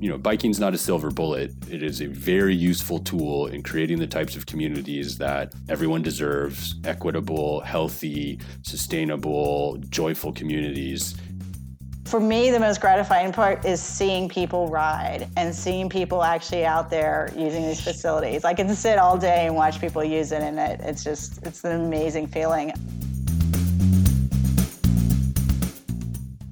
you know, biking's not a silver bullet. It is a very useful tool in creating the types of communities that everyone deserves equitable, healthy, sustainable, joyful communities. For me, the most gratifying part is seeing people ride and seeing people actually out there using these facilities. I can sit all day and watch people use it, and it, it's just, it's an amazing feeling.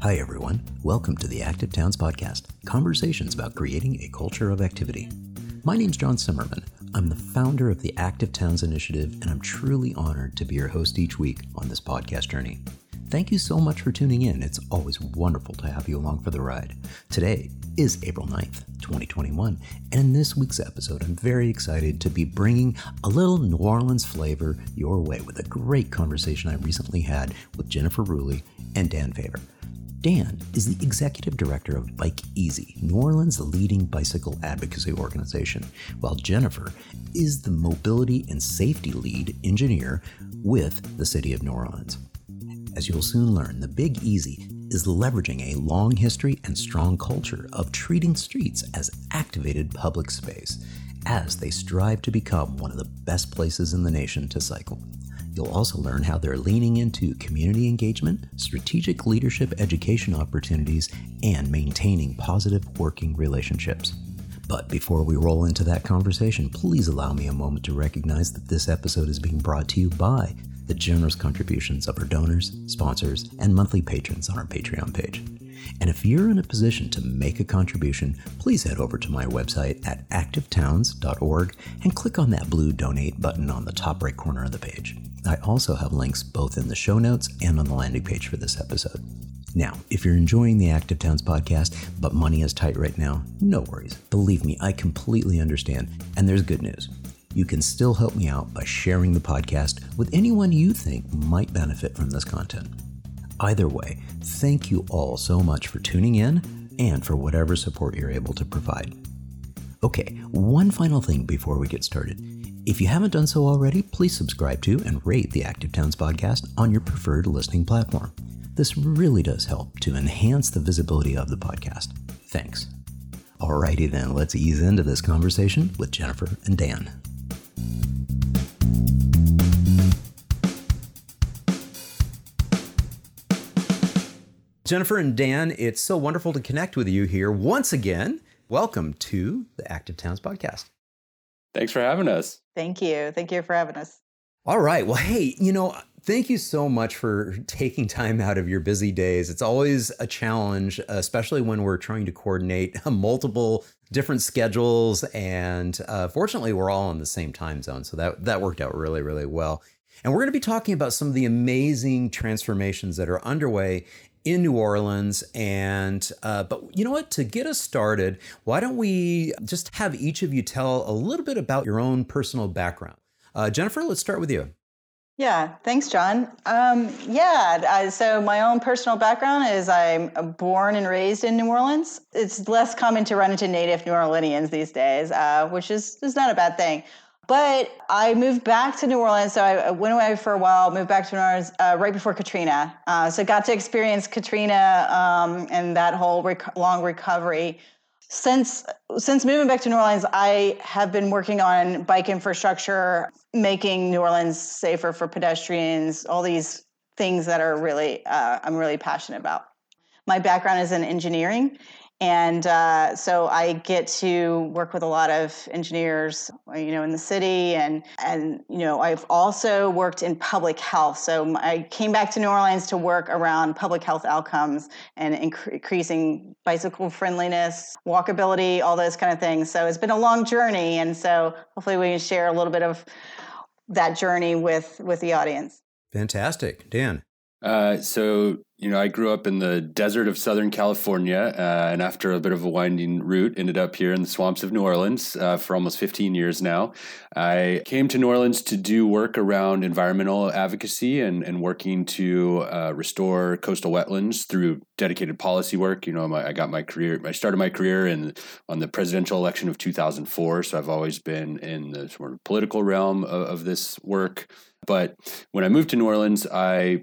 Hi, everyone. Welcome to the Active Towns Podcast conversations about creating a culture of activity. My name's John Zimmerman. I'm the founder of the Active Towns Initiative, and I'm truly honored to be your host each week on this podcast journey. Thank you so much for tuning in. It's always wonderful to have you along for the ride. Today is April 9th, 2021, and in this week's episode, I'm very excited to be bringing a little New Orleans flavor your way with a great conversation I recently had with Jennifer Ruley and Dan Favre. Dan is the executive director of Bike Easy, New Orleans' leading bicycle advocacy organization, while Jennifer is the mobility and safety lead engineer with the city of New Orleans. As you'll soon learn, the Big Easy is leveraging a long history and strong culture of treating streets as activated public space as they strive to become one of the best places in the nation to cycle. You'll also learn how they're leaning into community engagement, strategic leadership education opportunities, and maintaining positive working relationships. But before we roll into that conversation, please allow me a moment to recognize that this episode is being brought to you by the generous contributions of our donors, sponsors, and monthly patrons on our Patreon page. And if you're in a position to make a contribution, please head over to my website at activetowns.org and click on that blue donate button on the top right corner of the page. I also have links both in the show notes and on the landing page for this episode. Now, if you're enjoying the Active Towns podcast, but money is tight right now, no worries. Believe me, I completely understand. And there's good news. You can still help me out by sharing the podcast with anyone you think might benefit from this content. Either way, thank you all so much for tuning in and for whatever support you're able to provide. Okay, one final thing before we get started. If you haven't done so already, please subscribe to and rate the Active Towns podcast on your preferred listening platform. This really does help to enhance the visibility of the podcast. Thanks. Alrighty then, let's ease into this conversation with Jennifer and Dan. Jennifer and Dan, it's so wonderful to connect with you here once again. Welcome to the Active Towns podcast. Thanks for having us. Thank you. Thank you for having us. All right. Well, hey, you know, thank you so much for taking time out of your busy days. It's always a challenge, especially when we're trying to coordinate multiple different schedules. And uh, fortunately, we're all in the same time zone. So that, that worked out really, really well. And we're going to be talking about some of the amazing transformations that are underway in New Orleans. And, uh, but you know what? To get us started, why don't we just have each of you tell a little bit about your own personal background? Uh, Jennifer, let's start with you. Yeah, thanks, John. Um, yeah, I, so my own personal background is I'm born and raised in New Orleans. It's less common to run into native New Orleanians these days, uh, which is, is not a bad thing. But I moved back to New Orleans. So I went away for a while, moved back to New Orleans uh, right before Katrina. Uh, so got to experience Katrina um, and that whole rec- long recovery. Since since moving back to New Orleans, I have been working on bike infrastructure, making New Orleans safer for pedestrians. All these things that are really uh, I'm really passionate about. My background is in engineering, and uh, so I get to work with a lot of engineers, Uh, you know, in the city, and and you know, I've also worked in public health. So I came back to New Orleans to work around public health outcomes and increasing bicycle friendliness, walkability, all those kind of things. So it's been a long journey, and so hopefully we can share a little bit of that journey with with the audience. Fantastic, Dan. Uh, so you know, I grew up in the desert of Southern California, uh, and after a bit of a winding route, ended up here in the swamps of New Orleans uh, for almost 15 years now. I came to New Orleans to do work around environmental advocacy and, and working to uh, restore coastal wetlands through dedicated policy work. You know, my, I got my career, I started my career in on the presidential election of 2004, so I've always been in the sort of political realm of, of this work. But when I moved to New Orleans, I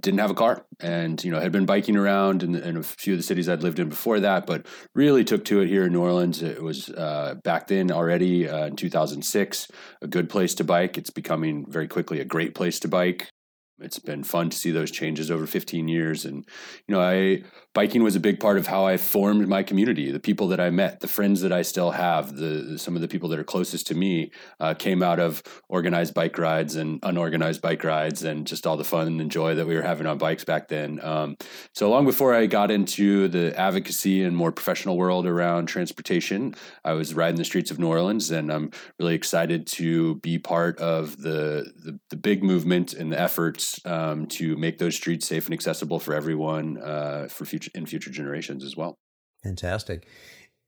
didn't have a car and you know had been biking around in, in, a few of the cities I'd lived in before that, but really took to it here in New Orleans. It was uh, back then already uh, in 2006 a good place to bike. It's becoming very quickly a great place to bike. It's been fun to see those changes over 15 years, and you know I biking was a big part of how I formed my community. The people that I met, the friends that I still have, the some of the people that are closest to me uh, came out of organized bike rides and unorganized bike rides, and just all the fun and joy that we were having on bikes back then. Um, so long before I got into the advocacy and more professional world around transportation, I was riding the streets of New Orleans, and I'm really excited to be part of the the, the big movement and the efforts um, to make those streets safe and accessible for everyone uh, for future future in future generations as well. Fantastic.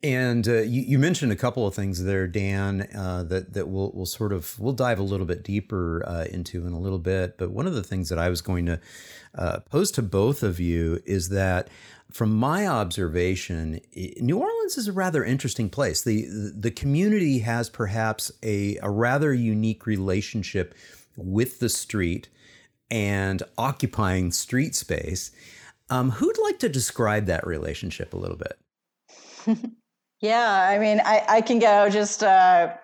And uh, you, you, mentioned a couple of things there, Dan, uh, that that we'll we'll sort of we'll dive a little bit deeper uh, into in a little bit. But one of the things that I was going to uh, pose to both of you is that, from my observation, New Orleans is a rather interesting place. the The community has perhaps a a rather unique relationship with the street and occupying street space. Um, who'd like to describe that relationship a little bit? yeah, I mean, I, I can go just, uh,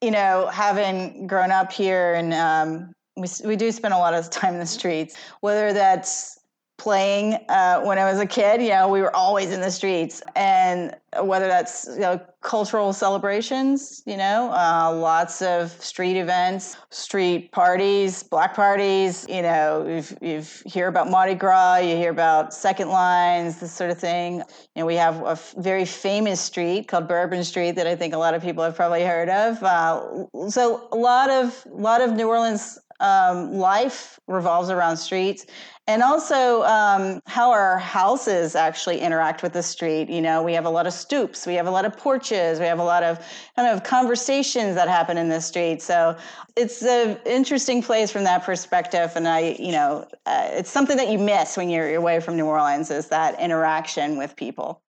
you know, having grown up here and um, we, we do spend a lot of time in the streets, whether that's playing uh, when I was a kid. You know, we were always in the streets, and whether that's you know cultural celebrations, you know, uh, lots of street events, street parties, black parties. You know, if you hear about Mardi Gras, you hear about second lines, this sort of thing. You know, we have a f- very famous street called Bourbon Street that I think a lot of people have probably heard of. Uh, so a lot of a lot of New Orleans um, life revolves around streets. And also um, how our houses actually interact with the street. You know we have a lot of stoops we have a lot of porches we have a lot of kind of conversations that happen in the street. So it's an interesting place from that perspective. And i you know uh, it's something that you miss when you're away from new orleans is that interaction with people.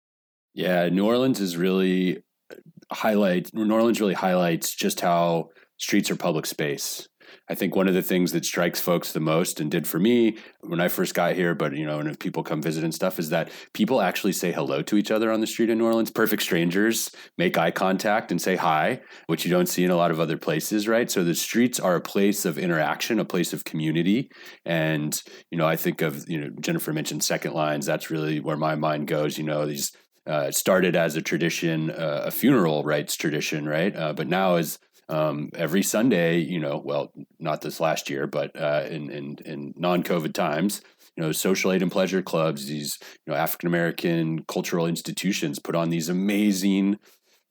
Yeah new orleans is really uh, highlight new orleans really highlights just how streets are public space I think one of the things that strikes folks the most and did for me when I first got here, but you know, and if people come visit and stuff, is that people actually say hello to each other on the street in New Orleans. Perfect strangers make eye contact and say hi, which you don't see in a lot of other places, right? So the streets are a place of interaction, a place of community. And, you know, I think of, you know, Jennifer mentioned second lines. That's really where my mind goes, you know, these uh, started as a tradition, uh, a funeral rites tradition, right? Uh, but now is um, every Sunday, you know, well, not this last year, but uh, in, in, in non-COVID times, you know, social aid and pleasure clubs, these, you know, African American cultural institutions put on these amazing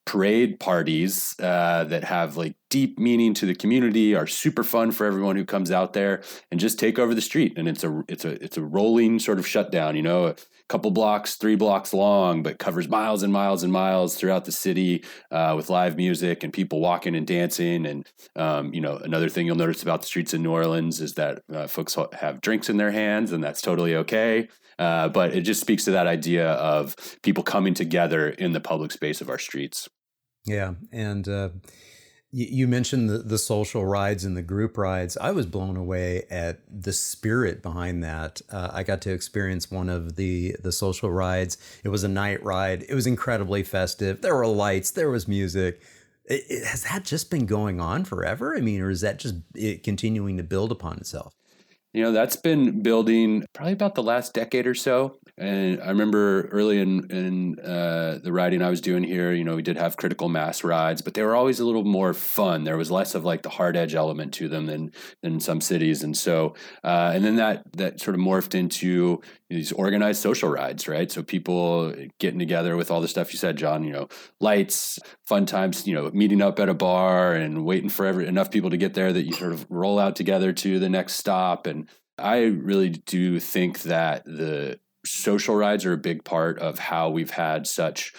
parade parties uh, that have like deep meaning to the community are super fun for everyone who comes out there and just take over the street and it's a it's a it's a rolling sort of shutdown you know a couple blocks, three blocks long, but covers miles and miles and miles throughout the city uh, with live music and people walking and dancing. And um, you know, another thing you'll notice about the streets in New Orleans is that uh, folks have drinks in their hands, and that's totally okay. Uh, but it just speaks to that idea of people coming together in the public space of our streets. Yeah, and uh, you mentioned the, the social rides and the group rides. I was blown away at the spirit behind that. Uh, I got to experience one of the the social rides. It was a night ride. It was incredibly festive. There were lights. There was music. It, it, has that just been going on forever? I mean, or is that just continuing to build upon itself? You know, that's been building probably about the last decade or so. And I remember early in in uh, the riding I was doing here, you know, we did have critical mass rides, but they were always a little more fun. There was less of like the hard edge element to them than than some cities, and so uh, and then that that sort of morphed into these organized social rides, right? So people getting together with all the stuff you said, John. You know, lights, fun times. You know, meeting up at a bar and waiting for every, enough people to get there that you sort of roll out together to the next stop and. I really do think that the social rides are a big part of how we've had such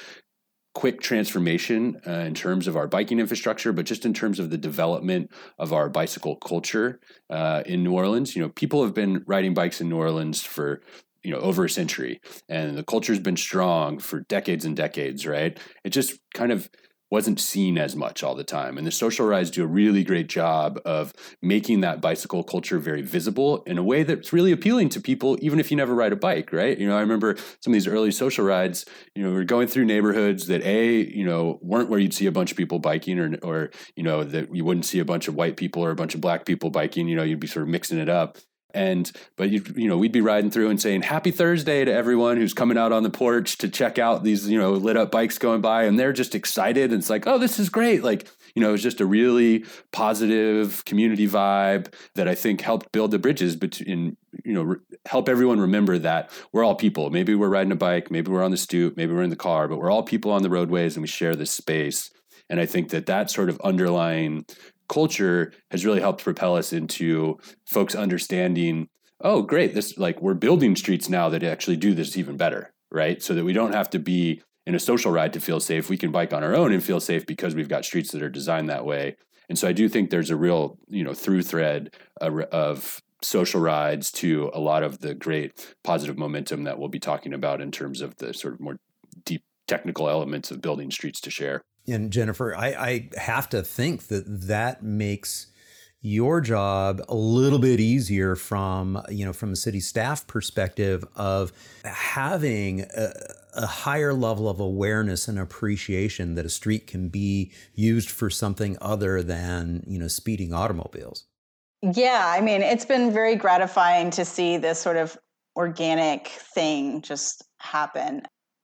quick transformation uh, in terms of our biking infrastructure, but just in terms of the development of our bicycle culture uh, in New Orleans. You know, people have been riding bikes in New Orleans for you know over a century, and the culture's been strong for decades and decades. Right? It just kind of wasn't seen as much all the time. And the social rides do a really great job of making that bicycle culture very visible in a way that's really appealing to people, even if you never ride a bike, right? You know, I remember some of these early social rides, you know, we are going through neighborhoods that A, you know, weren't where you'd see a bunch of people biking or, or, you know, that you wouldn't see a bunch of white people or a bunch of black people biking, you know, you'd be sort of mixing it up and but you, you know we'd be riding through and saying happy thursday to everyone who's coming out on the porch to check out these you know lit up bikes going by. And they're just excited. And it's like oh this is great. Like you know it was just a really positive community vibe that i think helped build the bridges between you know re- help everyone remember that we're all people. Maybe we're riding a bike maybe we're on the stoop maybe we're in the car but we're all people on the roadways and we share this space. And i think that that sort of underlying culture has really helped propel us into folks understanding oh great this like we're building streets now that actually do this even better right? So that we don't have to be in a social ride to feel safe. We can bike on our own and feel safe because we've got streets that are designed that way. And so i do think there's a real you know through thread of social rides to a lot of the great positive momentum that we'll be talking about in terms of the sort of more deep technical elements of building streets to share and Jennifer, I, I have to think that that makes your job a little bit easier from you know from a city staff perspective of having a, a, higher level of awareness and appreciation that a street can be used for something other than you know speeding automobiles. Yeah i mean it's been very gratifying to see this sort of organic thing just happen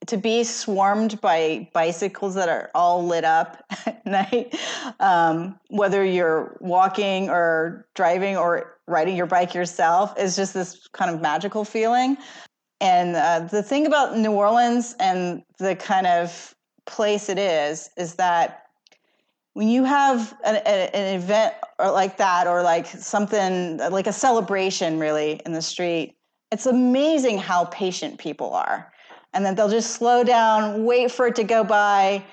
to be swarmed by bicycles that are all lit up at night, um, whether you're walking or driving or riding your bike yourself, is just this kind of magical feeling. And uh, the thing about New Orleans and the kind of place it is, is that when you have an, an event or like that, or like something like a celebration really in the street, it's amazing how patient people are and then they'll just slow down, wait for it to go by.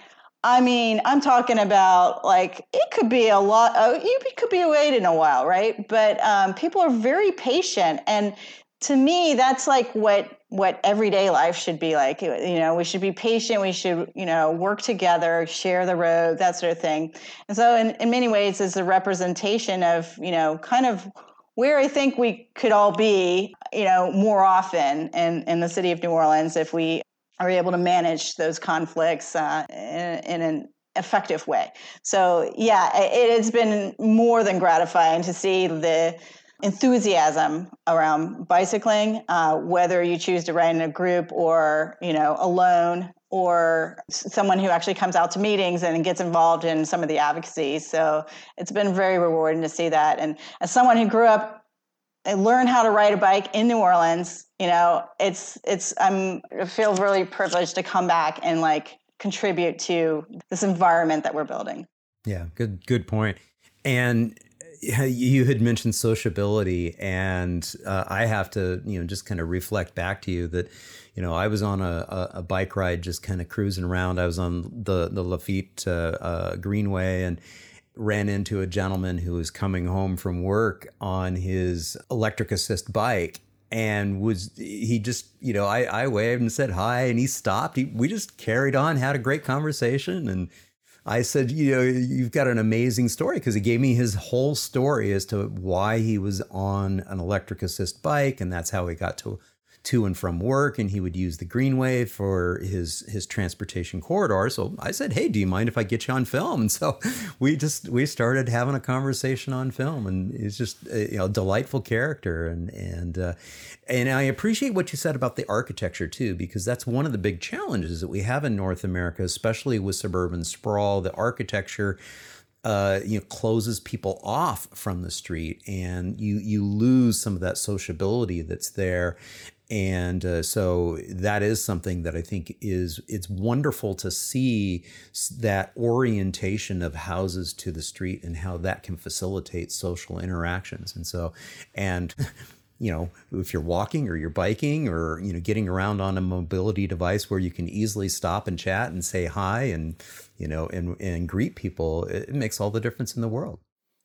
I mean, I'm talking about like it could be a lot. Oh, you could be waiting a while, right? But um, people are very patient, and to me, that's like what what everyday life should be like. You know, we should be patient. We should, you know, work together, share the road, that sort of thing. And so, in, in many ways, it's a representation of you know, kind of where I think we could all be, you know, more often in, in the city of New Orleans if we are able to manage those conflicts uh, in, in an effective way. So, yeah, it has been more than gratifying to see the enthusiasm around bicycling, uh, whether you choose to ride in a group or, you know, alone or someone who actually comes out to meetings and gets involved in some of the advocacy. So it's been very rewarding to see that. And as someone who grew up and learned how to ride a bike in New Orleans, you know, it's it's I'm I feel really privileged to come back and like contribute to this environment that we're building. Yeah, good good point. And you had mentioned sociability, and uh, I have to, you know, just kind of reflect back to you that, you know, I was on a, a bike ride, just kind of cruising around. I was on the the Lafitte uh, uh, Greenway, and ran into a gentleman who was coming home from work on his electric assist bike and was he just you know I, I waved and said hi and he stopped he, we just carried on had a great conversation and I said, you know, you've got an amazing story because he gave me his whole story as to why he was on an electric assist bike and that's how he got to to and from work and he would use the greenway for his his transportation corridor so i said hey do you mind if i get you on film? And so we just we started having a conversation on film and it's just a, you know delightful character. And and uh, and i appreciate what you said about the architecture too because that's one of the big challenges that we have in north america especially with suburban sprawl. The architecture uh, you know closes people off from the street and you you lose some of that sociability that's there and uh, so that is something that I think is it's wonderful to see that orientation of houses to the street and how that can facilitate social interactions. And so, and you know, if you're walking or you're biking or you know getting around on a mobility device where you can easily stop and chat and say hi and you know and and greet people, it makes all the difference in the world.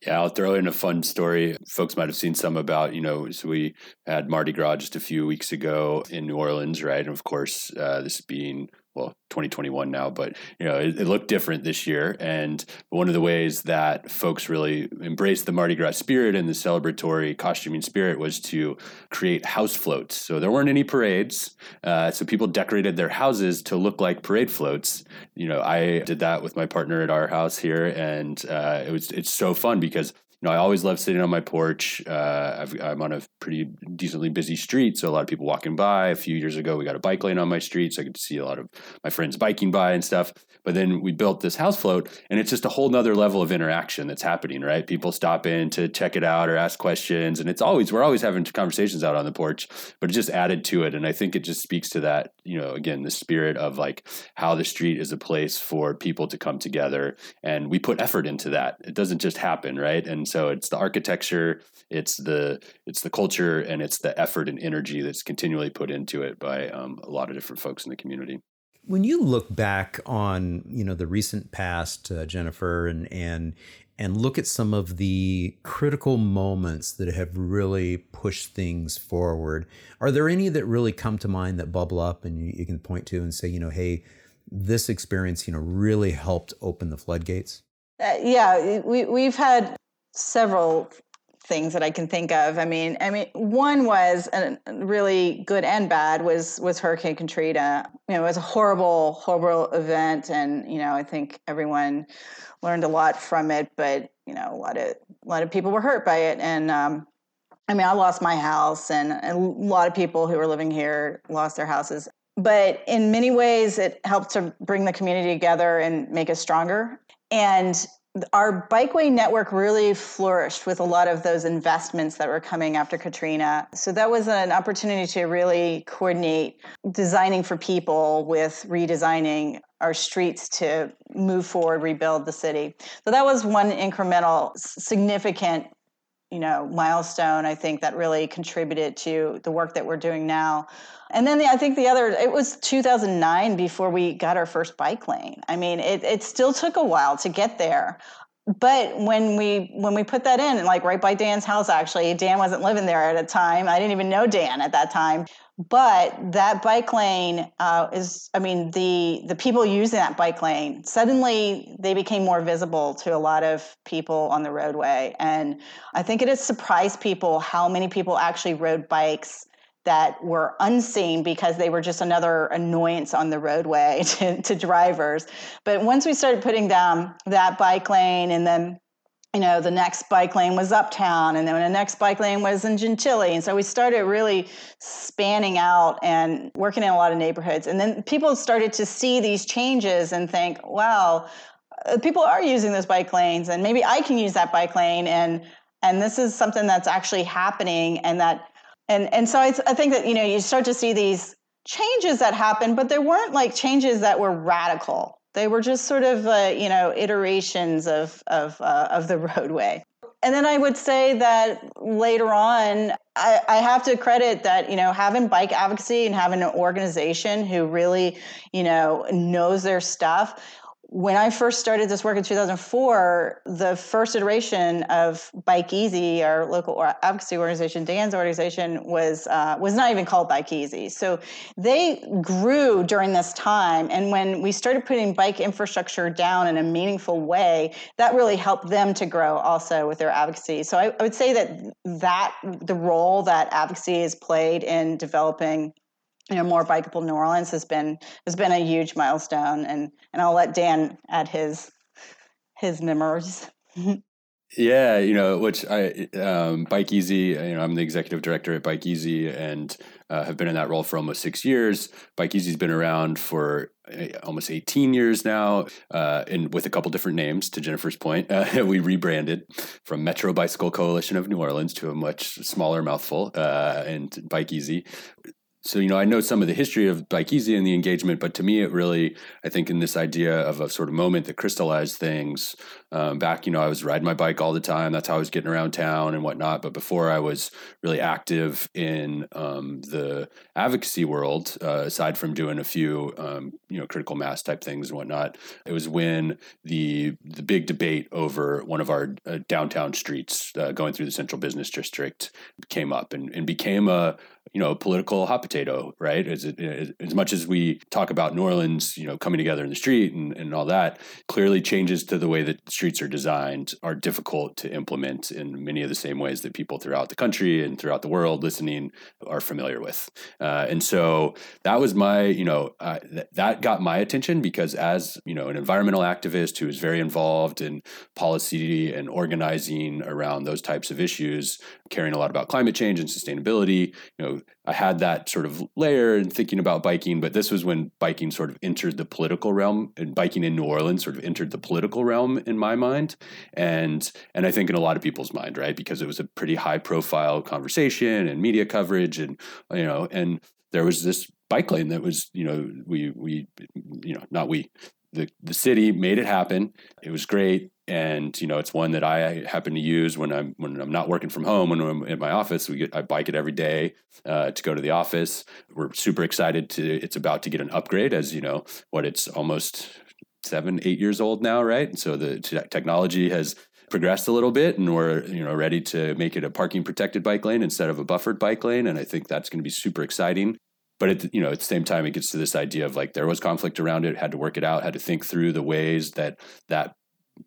Yeah, I'll throw in a fun story. Folks might have seen some about, you know, so we had Mardi Gras just a few weeks ago in New Orleans, right? And of course, uh, this being well 2021 now but you know it, it, looked different this year. And one of the ways that folks really embraced the mardi gras spirit and the celebratory costuming spirit was to create house floats. So there weren't any parades uh, so people decorated their houses to look like parade floats. You know i did that with my partner at our house here and uh, it was it's so fun because know, I always love sitting on my porch. Uh, i am on a pretty decently busy street, so a lot of people walking by. A few years ago, we got a bike lane on my street, so I could see a lot of my friends biking by and stuff. But then we built this house float, and it's just a whole nother level of interaction that's happening, right? People stop in to check it out or ask questions, and it's always we're always having conversations out on the porch, but it just added to it, and I think it just speaks to that, you know, again, the spirit of like how the street is a place for people to come together, and we put effort into that. It doesn't just happen, right? And so it's the architecture, it's the it's the culture, and it's the effort and energy that's continually put into it by um, a lot of different folks in the community. When you look back on you know the recent past, uh, Jennifer, and and and look at some of the critical moments that have really pushed things forward. Are there any that really come to mind that bubble up and you, you, can point to and say, you know, hey, this experience, you know, really helped open the floodgates? Uh, yeah, we, we've had several things that I can think of. I mean, I mean, one was a really good and bad was was Hurricane Katrina. You know, it was a horrible, horrible event, and you know, I think everyone learned a lot from it. But you know, a lot of a lot of people were hurt by it, and um, I mean, I lost my house, and a lot of people who were living here lost their houses. But in many ways, it helped to bring the community together and make us stronger. And our bikeway network really flourished with a lot of those investments that were coming after Katrina. So that was an opportunity to really coordinate designing for people with redesigning our streets to move forward, rebuild the city. So that was one incremental, significant you know milestone i think that really contributed to the work that we're doing now. And then the, i think the other it was 2009 before we got our first bike lane. I mean it, it still took a while to get there. But when we when we put that in like right by dan's house actually dan wasn't living there at a time. I didn't even know dan at that time but that bike lane uh, is i mean the the people using that bike lane suddenly they became more visible to a lot of people on the roadway. And i think it has surprised people how many people actually rode bikes that were unseen because they were just another annoyance on the roadway to, to drivers. But once we started putting down that bike lane and then you know, the next bike lane was uptown, and then the next bike lane was in Gentilly. And so we started really spanning out and working in a lot of neighborhoods. And then people started to see these changes and think, wow, uh, people are using those bike lanes, and maybe I can use that bike lane. And and this is something that's actually happening, and that and and so I, I think that you know you start to see these changes that happen, but there weren't like changes that were radical they were just sort of, uh, you know, iterations of of uh, of the roadway. And then I would say that later on, I, I, have to credit that you know having bike advocacy and having an organization who really you know knows their stuff when I first started this work in 2004, the first iteration of Bike Easy, our local advocacy organization, Dan's organization, was uh, was not even called Bike Easy. So they grew during this time, and when we started putting bike infrastructure down in a meaningful way, that really helped them to grow also with their advocacy. So I, I would say that that the role that advocacy has played in developing you know more bikeable New Orleans has been has been a huge milestone, and and I'll let Dan add his his memories. yeah, you know, which I um, Bike Easy. You know, I'm the executive director at Bike Easy, and uh, have been in that role for almost six years. Bike Easy's been around for uh, almost 18 years now, uh, and with a couple different names. To Jennifer's point, uh, we rebranded from Metro Bicycle Coalition of New Orleans to a much smaller mouthful, uh, and Bike Easy so you know i know some of the history of bike easy and the engagement but to me it really i think in this idea of a sort of moment that crystallized things Um, back, you know, I was riding my bike all the time. That's how I was getting around town and whatnot. But before I was really active in um, the advocacy world, uh, aside from doing a few, um, you know, critical mass type things and whatnot, it was when the the big debate over one of our uh, downtown streets uh, going through the central business district came up and, and became a you know, political hot potato, right? As, as much as we talk about New Orleans, you know, coming together in the street and, and all that, clearly changes to the way that streets are designed are difficult to implement in many of the same ways that people throughout the country and throughout the world listening are familiar with. Uh, and so that was my, you know, uh, th- that got my attention because as, you know, an environmental activist who is very involved in policy and organizing around those types of issues, caring a lot about climate change and sustainability, you know, I had that sort of layer and thinking about biking, but this was when biking sort of entered the political realm and biking in New Orleans sort of entered the political realm in my mind. And and I think in a lot of people's mind, right? Because it was a pretty high profile conversation and media coverage and you know, and there was this bike lane that was, you know, we we you know, not we, the the city made it happen. It was great and you know it's one that I happen to use when I'm when I'm not working from home when I'm in my office. We get I bike it every day uh, to go to the office. We're super excited to. It's about to get an upgrade, as you know, what it's almost seven eight years old now, right? And so the t- technology has progressed a little bit and we're you know ready to make it a parking protected bike lane instead of a buffered bike lane and i think that's going to be super exciting but at you know at the same time it gets to this idea of like there was conflict around it had to work it out had to think through the ways that that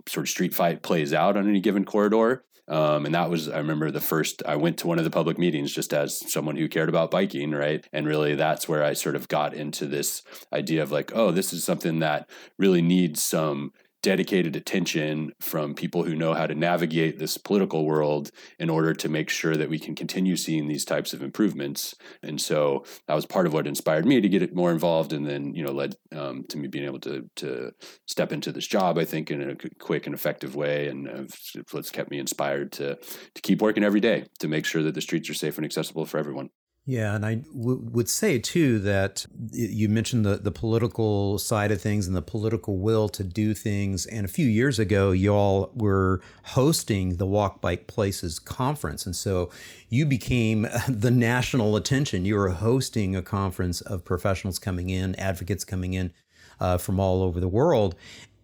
sort of street fight plays out on any given corridor. Um, and that was, I remember the first, I went to one of the public meetings just as someone who cared about biking, right? And really that's where I sort of got into this idea of like, oh, this is something that really needs some dedicated attention from people who know how to navigate this political world in order to make sure that we can continue seeing these types of improvements. And so that was part of what inspired me to get more involved, and then you know led um, to me being able to to step into this job. I think in a quick and effective way, and uh, what's kept me inspired to to keep working every day to make sure that the streets are safe and accessible for everyone. Yeah, and I w- would say too that you mentioned the, the political side of things and the political will to do things. And a few years ago, y'all were hosting the Walk Bike Places conference. And so you became the national attention. You were hosting a conference of professionals coming in, advocates coming in uh, from all over the world.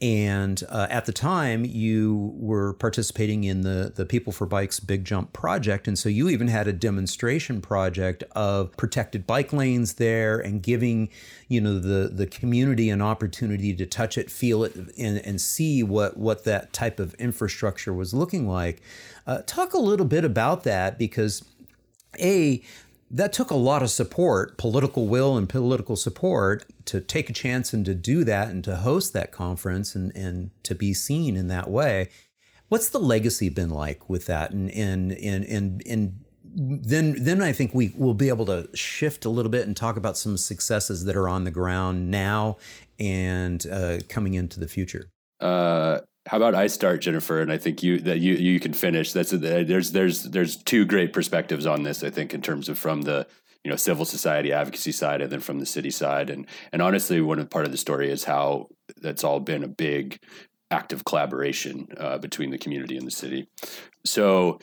And uh, at the time, you were participating in the, the People for Bikes Big Jump project. And so you even had a demonstration project of protected bike lanes there and giving, you know, the, the community an opportunity to touch it, feel it, and, and see what, what that type of infrastructure was looking like. Uh, talk a little bit about that because, A, that took a lot of support, political will and political support to take a chance and to do that and to host that conference and, and to be seen in that way. What's the legacy been like with that? And, and, and, and, and then, then I think we will be able to shift a little bit and talk about some successes that are on the ground now and uh, coming into the future. Uh, how about I start, Jennifer? And I think you that you you can finish. That's a, there's there's there's two great perspectives on this. I think in terms of from the you know civil society advocacy side and then from the city side. And and honestly, one of part of the story is how that's all been a big active collaboration uh, between the community and the city. So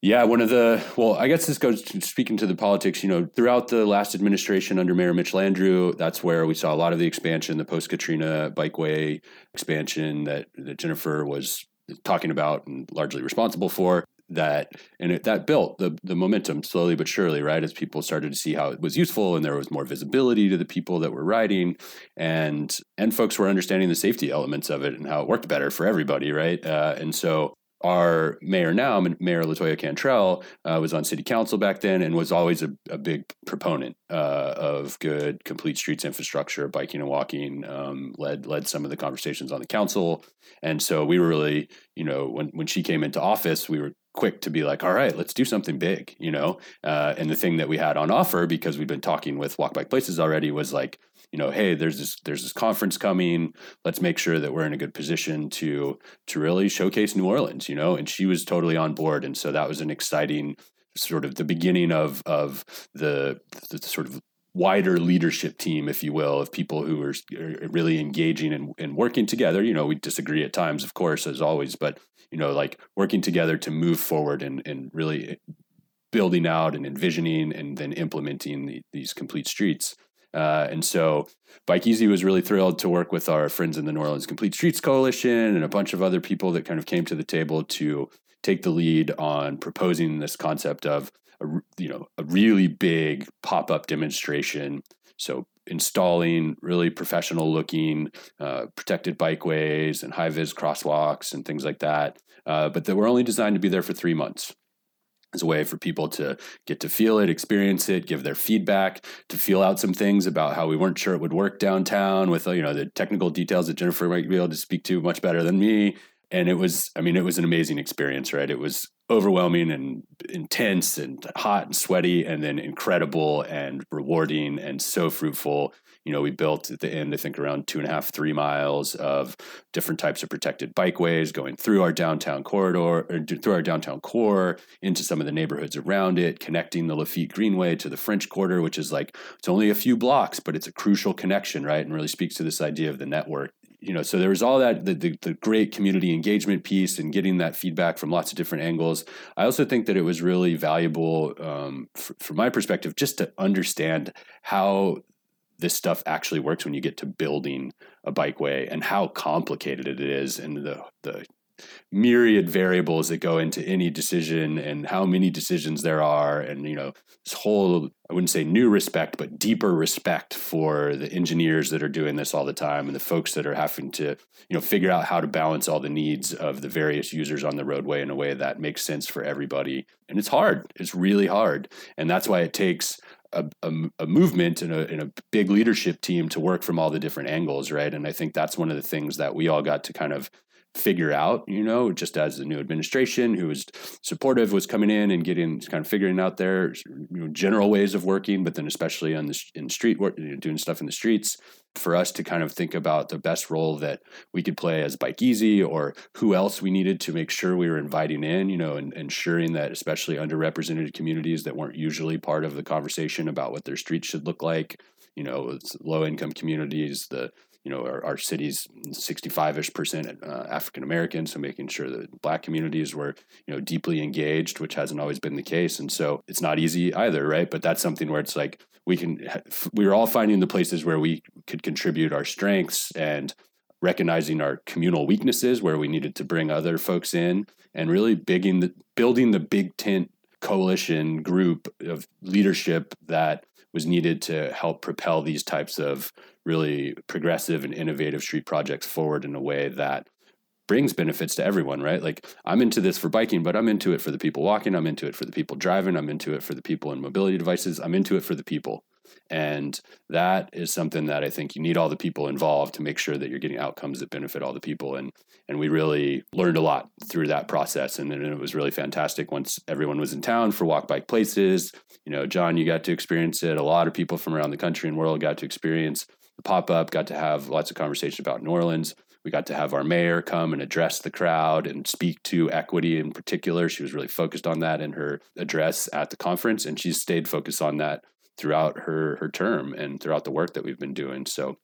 yeah, one of the well, I guess this goes to speaking to the politics. You know, throughout the last administration under Mayor Mitch Landrieu, that's where we saw a lot of the expansion, the post Katrina bikeway expansion that that Jennifer was talking about and largely responsible for. That and it, that built the the momentum slowly but surely, right? As people started to see how it was useful, and there was more visibility to the people that were riding, and and folks were understanding the safety elements of it and how it worked better for everybody, right? Uh, and so our mayor now, Mayor Latoya Cantrell, uh, was on city council back then and was always a, a big proponent uh, of good complete streets infrastructure, biking and walking. Um, led led some of the conversations on the council, and so we were really, you know, when when she came into office, we were quick to be like, all right, let's do something big, you know. Uh, and the thing that we had on offer because we've been talking with Walk Bike Places already was like, you know, hey, there's this there's this conference coming. Let's make sure that we're in a good position to to really showcase New Orleans, you know. And she was totally on board, and so that was an exciting sort of the beginning of of the, the sort of wider leadership team, if you will, of people who are uh, really engaging and, and working together. You know, we disagree at times, of course, as always, but you know, like working together to move forward and, and really building out and envisioning and then implementing the, these complete streets. Uh, and so Bike Easy was really thrilled to work with our friends in the New Orleans Complete Streets Coalition and a bunch of other people that kind of came to the table to take the lead on proposing this concept of a, you know a really big pop-up demonstration. So installing really professional looking uh, protected bikeways and high vis crosswalks and things like that. Uh, but they were only designed to be there for three months as a way for people to get to feel it, experience it, give their feedback, to feel out some things about how we weren't sure it would work downtown with you know the technical details that Jennifer might be able to speak to much better than me. And it was, I mean, it was an amazing experience, right? It was overwhelming and intense and hot and sweaty, and then incredible and rewarding and so fruitful you know, we built at the end, I think around two and a half, three miles of different types of protected bikeways going through our downtown corridor, er, or through our downtown core into some of the neighborhoods around it, connecting the Lafitte Greenway to the French Quarter, which is like, it's only a few blocks, but it's a crucial connection, right? And really speaks to this idea of the network you know so there was all that the, the, the, great community engagement piece and getting that feedback from lots of different angles. I also think that it was really valuable um, from my perspective just to understand how this stuff actually works when you get to building a bikeway and how complicated it is and the the myriad variables that go into any decision and how many decisions there are and you know this whole i wouldn't say new respect but deeper respect for the engineers that are doing this all the time and the folks that are having to you know figure out how to balance all the needs of the various users on the roadway in a way that makes sense for everybody. And it's hard. It's really hard. And that's why it takes a, a, a, movement and a, and a big leadership team to work from all the different angles, right? And I think that's one of the things that we all got to kind of figure out, you know, just as the new administration who was supportive was coming in and getting kind of figuring out their you know, general ways of working, but then especially on the in street work, you know, doing stuff in the streets, for us to kind of think about the best role that we could play as Bike Easy or who else we needed to make sure we were inviting in, you know, and ensuring that especially underrepresented communities that weren't usually part of the conversation about what their streets should look like, you know, low income communities, the you know, our, our city's 65-ish percent uh, African American, so making sure that black communities were, you know, deeply engaged, which hasn't always been the case. And so it's not easy either, right? But that's something where it's like we can, we are all finding the places where we could contribute our strengths and recognizing our communal weaknesses where we needed to bring other folks in and really bigging the, building the big tent coalition group of leadership that was needed to help propel these types of really progressive and innovative street projects forward in a way that brings benefits to everyone, right? Like I'm into this for biking, but I'm into it for the people walking, I'm into it for the people driving, I'm into it for the people in mobility devices, I'm into it for the people. And that is something that I think you need all the people involved to make sure that you're getting outcomes that benefit all the people. And and we really learned a lot through that process. And then it was really fantastic once everyone was in town for walk bike places. You know, John, you got to experience it. A lot of people from around the country and world got to experience the pop up, got to have lots of conversation about New Orleans. We got to have our mayor come and address the crowd and speak to equity in particular. She was really focused on that in her address at the conference, and she's stayed focused on that throughout her her term and throughout the work that we've been doing. So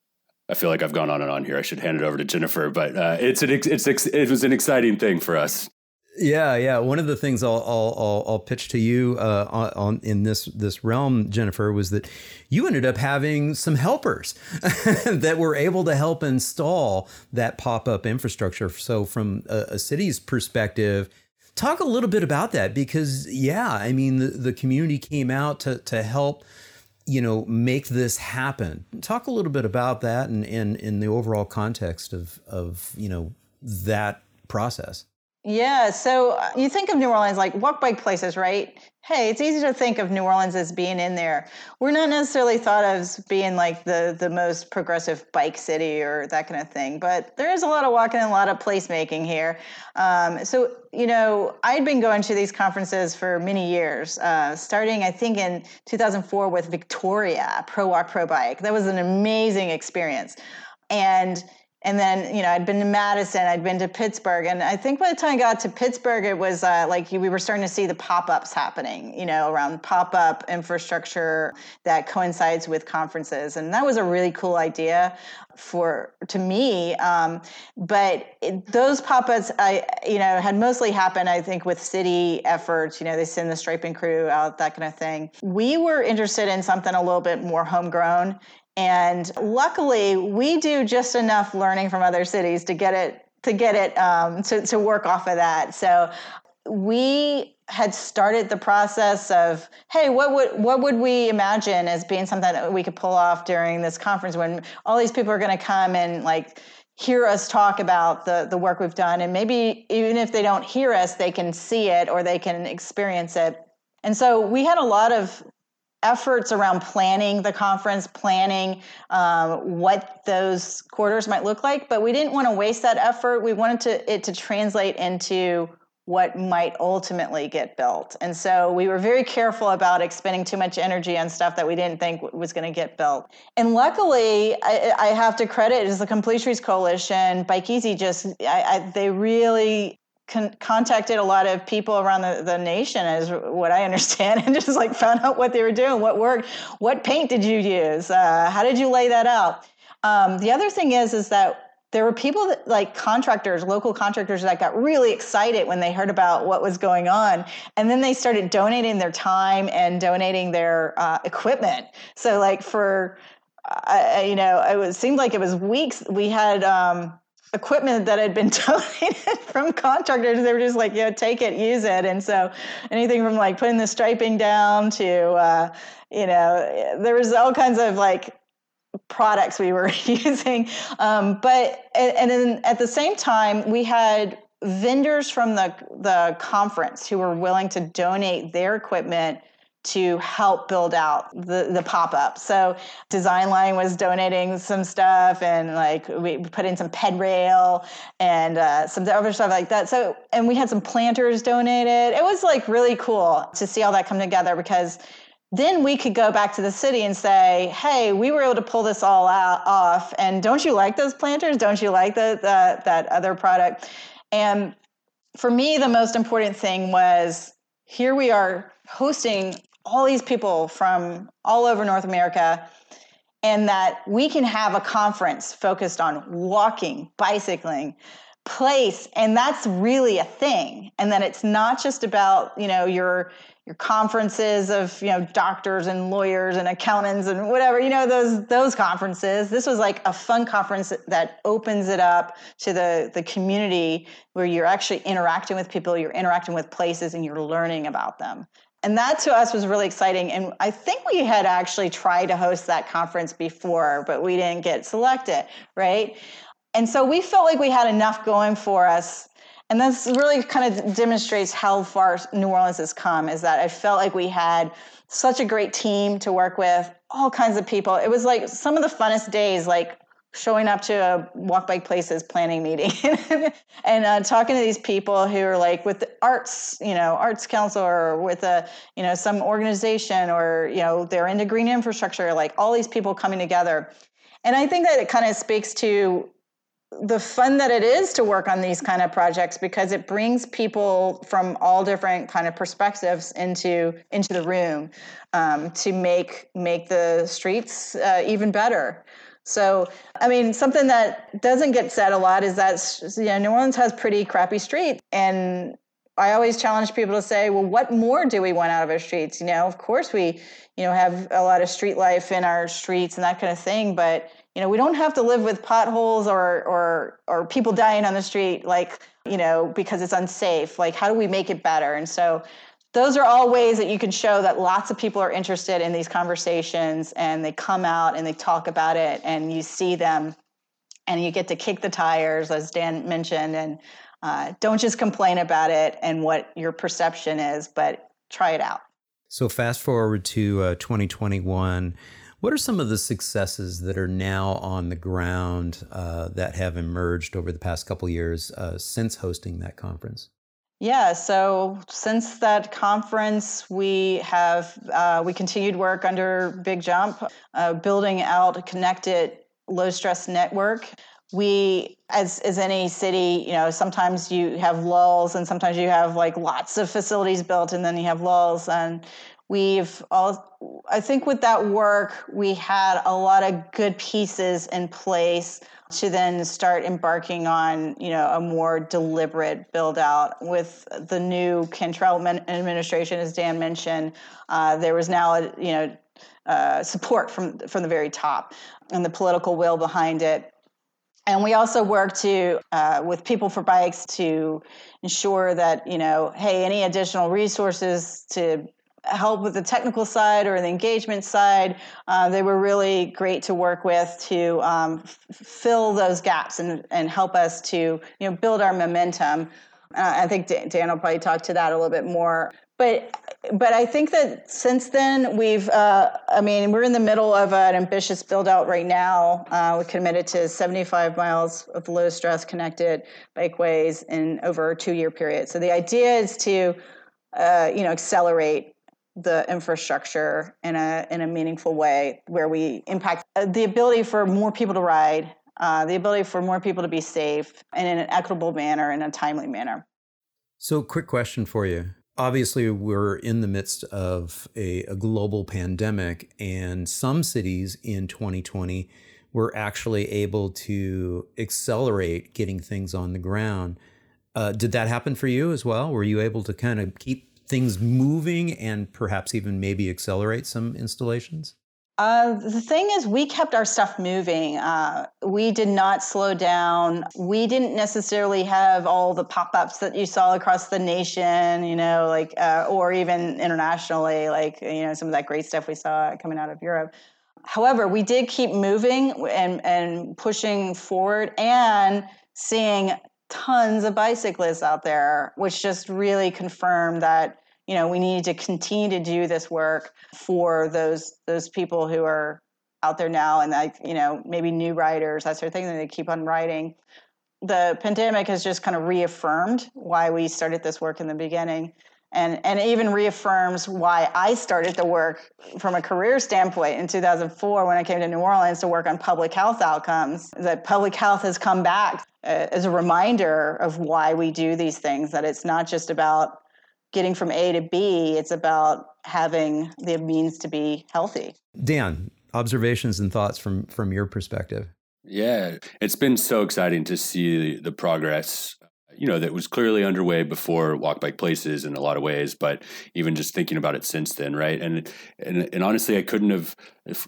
I feel like I've gone on and on here. I should hand it over to Jennifer, but uh, it's an it's it was an exciting thing for us. Yeah, yeah. One of the things I'll I'll, I'll pitch to you uh, on, on, in this this realm, Jennifer, was that you ended up having some helpers that were able to help install that pop up infrastructure. So, from a, a city's perspective, Talk a little bit about that because, yeah, I mean, the, the community came out to, to help, you know, make this happen. Talk a little bit about that and in, the overall context of, of, you know, that process. Yeah. So uh, you think of New Orleans like walk bike places, right? Hey, it's easy to think of New Orleans as being in there. We're not necessarily thought of as being like the the most progressive bike city or that kind of thing, but there is a lot of walking and a lot of placemaking here. Um, so you know, I'd been going to these conferences for many years, uh, starting I think in 2004 with Victoria Pro Walk Pro Bike. That was an amazing experience, and and then you know i'd been to madison i'd been to pittsburgh and i think by the time i got to pittsburgh it was uh, like we were starting to see the pop-ups happening you know around pop-up infrastructure that coincides with conferences. And that was a really cool idea for to me um, but it, those pop-ups i you know had mostly happened i think with city efforts you know they send the striping crew out that kind of thing. We were interested in something a little bit more homegrown and luckily, we do just enough learning from other cities to get it to get it um, to, to work off of that. So we had started the process of hey what would what would we imagine as being something that we could pull off during this conference when all these people are going to come and like hear us talk about the the work we've done and maybe even if they don't hear us they can see it or they can experience it and so we had a lot of efforts around planning the conference, planning um, what those quarters might look like, but we didn't want to waste that effort. We wanted to, it to translate into what might ultimately get built. And so we were very careful about expending too much energy on stuff that we didn't think was going to get built. And luckily, I, I have to credit is the Complete Coalition. Bike Easy just, I, I, they really con- contacted a lot of people around the, the nation as what i understand and just like found out what they were doing what worked what paint did you use uh, how did you lay that out? Um, the other thing is is that there were people that like contractors local contractors that got really excited when they heard about what was going on and then they started donating their time and donating their uh, equipment. So like for uh, you know it was seemed like it was weeks we had um, equipment that had been donated from contractors. They were just like, yeah, take it, use it. And so anything from like putting the striping down to, uh, you know, there was all kinds of like products we were using. Um, but, and then at the same time, we had vendors from the, the conference who were willing to donate their equipment to help build out the, the pop-up. So Design Line was donating some stuff and like we put in some ped rail and uh, some other stuff like that. So, and we had some planters donated. It was like really cool to see all that come together because then we could go back to the city and say, hey, we were able to pull this all out, off. And don't you like those planters? Don't you like the, the, that other product? And for me, the most important thing was here we are hosting all these people from all over North America, and that we can have a conference focused on walking, bicycling, place, and that's really a thing. And that it's not just about you know your your conferences of you know doctors and lawyers and accountants and whatever you know those those conferences this was like a fun conference that opens it up to the the community where you're actually interacting with people you're interacting with places and you're learning about them and that to us was really exciting. And I think we had actually tried to host that conference before, but we didn't get selected, right? And so we felt like we had enough going for us. And this really kind of demonstrates how far New Orleans has come is that I felt like we had such a great team to work with, all kinds of people. It was like some of the funnest days, like showing up to a walk bike places planning meeting and uh, talking to these people who are like with arts you know arts council or with a you know some organization or you know they're into green infrastructure like all these people coming together. And i think that it kind of speaks to the fun that it is to work on these kind of projects because it brings people from all different kind of perspectives into into the room um, to make make the streets uh, even better so, I mean, something that doesn't get said a lot is that you know New Orleans has pretty crappy streets, and I always challenge people to say, well, what more do we want out of our streets? You know, of course we, you know, have a lot of street life in our streets and that kind of thing, but you know, we don't have to live with potholes or or or people dying on the street like, you know, because it's unsafe. Like how do we make it better? And so those are all ways that you can show that lots of people are interested in these conversations and they come out and they talk about it and you see them and you get to kick the tires as dan mentioned and uh, don't just complain about it and what your perception is but try it out. So fast forward to uh, 2021 what are some of the successes that are now on the ground uh, that have emerged over the past couple years uh, since hosting that conference yeah, so since that conference, we have uh, we continued work under Big Jump, uh, building out a connected low stress network. we as as any city you know sometimes you have lulls and sometimes you have like lots of facilities built and then you have lulls and we've all i think with that work we had a lot of good pieces in place to then start embarking on you know a more deliberate build out with the new Cantrell administration as dan mentioned. Uh, there was now a you know uh, support from from the very top and the political will behind it. And we also work to uh, with people for bikes to ensure that you know hey any additional resources to help with the technical side or the engagement side uh, they were really great to work with to um, f- fill those gaps and, and help us to you know build our momentum uh, i think dan will probably talk to that a little bit more but but I think that since then we've uh, I mean we're in the middle of an ambitious build out right now. Uh, we're committed to 75 miles of low stress connected bikeways in over a two year period. So the idea is to uh, you know accelerate the infrastructure in a in a meaningful way where we impact uh, the ability for more people to ride, uh, the ability for more people to be safe, and in an equitable manner, in a timely manner. So, quick question for you. Obviously we're in the midst of a, a, global pandemic and some cities in 2020 were actually able to accelerate getting things on the ground. Uh, did that happen for you as well? Were you able to kind of keep things moving and perhaps even maybe accelerate some installations uh, the thing is, we kept our stuff moving. Uh, we did not slow down. We didn't necessarily have all the pop ups that you saw across the nation, you know, like, uh, or even internationally, like, you know, some of that great stuff we saw coming out of Europe. However, we did keep moving and, and pushing forward and seeing tons of bicyclists out there, which just really confirmed that you know we need to continue to do this work for those those people who are out there now and like you know maybe new writers that sort of thing that they keep on writing the pandemic has just kind of reaffirmed why we started this work in the beginning and and even reaffirms why I started the work from a career standpoint in 2004 when I came to New Orleans to work on public health outcomes. That public health has come back uh, as a reminder of why we do these things. That it's not just about getting from A to B. It's about having the means to be healthy. Dan, observations and thoughts from from your perspective. Yeah, it's been so exciting to see the progress you know that was clearly underway before walk bike places in a lot of ways but even just thinking about it since then right? And and, and honestly i couldn't have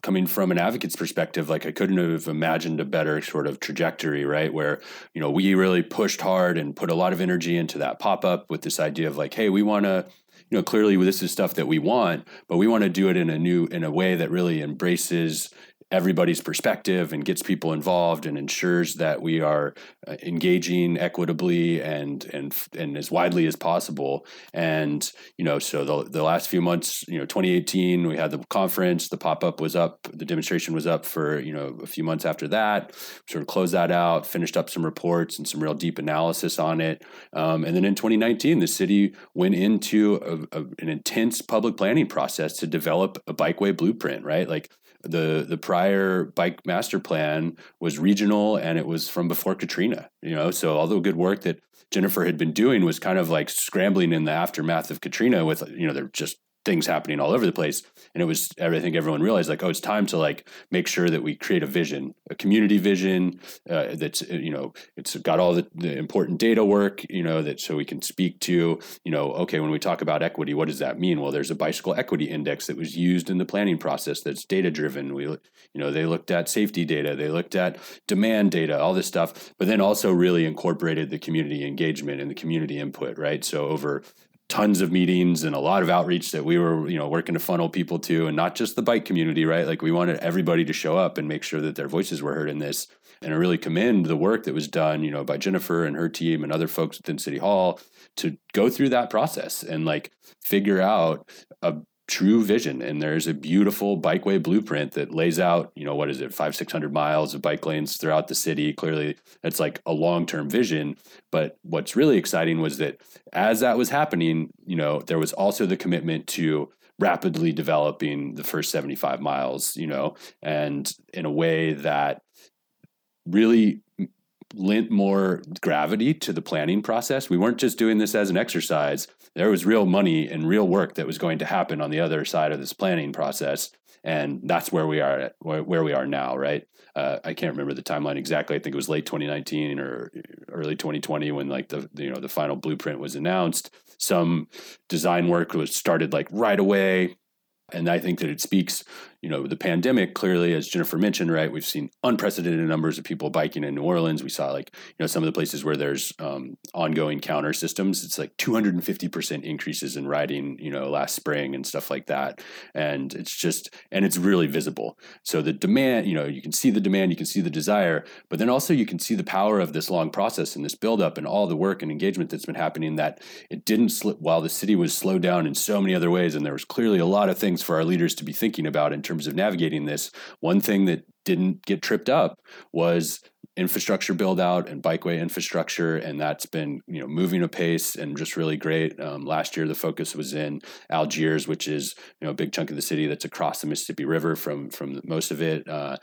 coming from an advocate's perspective like i couldn't have imagined a better sort of trajectory right? Where you know we really pushed hard and put a lot of energy into that pop-up with this idea of like hey we want to you know clearly this is stuff that we want but we want to do it in a new in a way that really embraces everybody's perspective and gets people involved and ensures that we are uh, engaging equitably and and and as widely as possible. And you know so the, the last few months you know 2018 we had the conference the pop-up was up the demonstration was up for you know a few months after that. Sort of closed that out finished up some reports and some real deep analysis on it. Um, and then in 2019 the city went into a, a, an intense public planning process to develop a bikeway blueprint right? Like the the prior bike master plan was regional and it was from before Katrina. You know, so all the good work that Jennifer had been doing was kind of like scrambling in the aftermath of Katrina with you know they're just things happening all over the place. And it was i think everyone realized like oh it's time to like make sure that we create a vision a community vision uh, that's uh, you know it's got all the, the, important data work you know that so we can speak to you know okay when we talk about equity what does that mean? Well there's a bicycle equity index that was used in the planning process that's data driven we you know they looked at safety data they looked at demand data all this stuff but then also really incorporated the community engagement and the community input right? So over tons of meetings and a lot of outreach that we were you know working to funnel people to and not just the bike community right? Like we wanted everybody to show up and make sure that their voices were heard in this. And i really commend the work that was done you know by jennifer and her team and other folks within city hall to go through that process and like figure out a true vision. And there's a beautiful bikeway blueprint that lays out you know what is it five six hundred miles of bike lanes throughout the city. Clearly it's like a long-term vision. But what's really exciting was that as that was happening you know there was also the commitment to rapidly developing the first 75 miles you know and in a way that really lent more gravity to the planning process. We weren't just doing this as an exercise. There was real money and real work that was going to happen on the other side of this planning process. And that's where we are at, where we are now, right? Uh, I can't remember the timeline exactly. I think it was late 2019 or early 2020 when like the you know the final blueprint was announced. Some design work was started like right away and I think that it speaks, you know, the pandemic clearly, as Jennifer mentioned, right? We've seen unprecedented numbers of people biking in New Orleans. We saw like, you know, some of the places where there's um, ongoing counter systems. It's like 250% increases in riding, you know, last spring and stuff like that. And it's just, and it's really visible. So the demand, you know, you can see the demand, you can see the desire, but then also you can see the power of this long process and this buildup and all the work and engagement that's been happening that it didn't slip while the city was slowed down in so many other ways. And there was clearly a lot of things for our leaders to be thinking about in terms of navigating this. One thing that didn't get tripped up was infrastructure build out and bikeway infrastructure and that's been you know moving apace and just really great. Um, last year the focus was in algiers which is you know a big chunk of the city that's across the mississippi river from from most of it. Uh,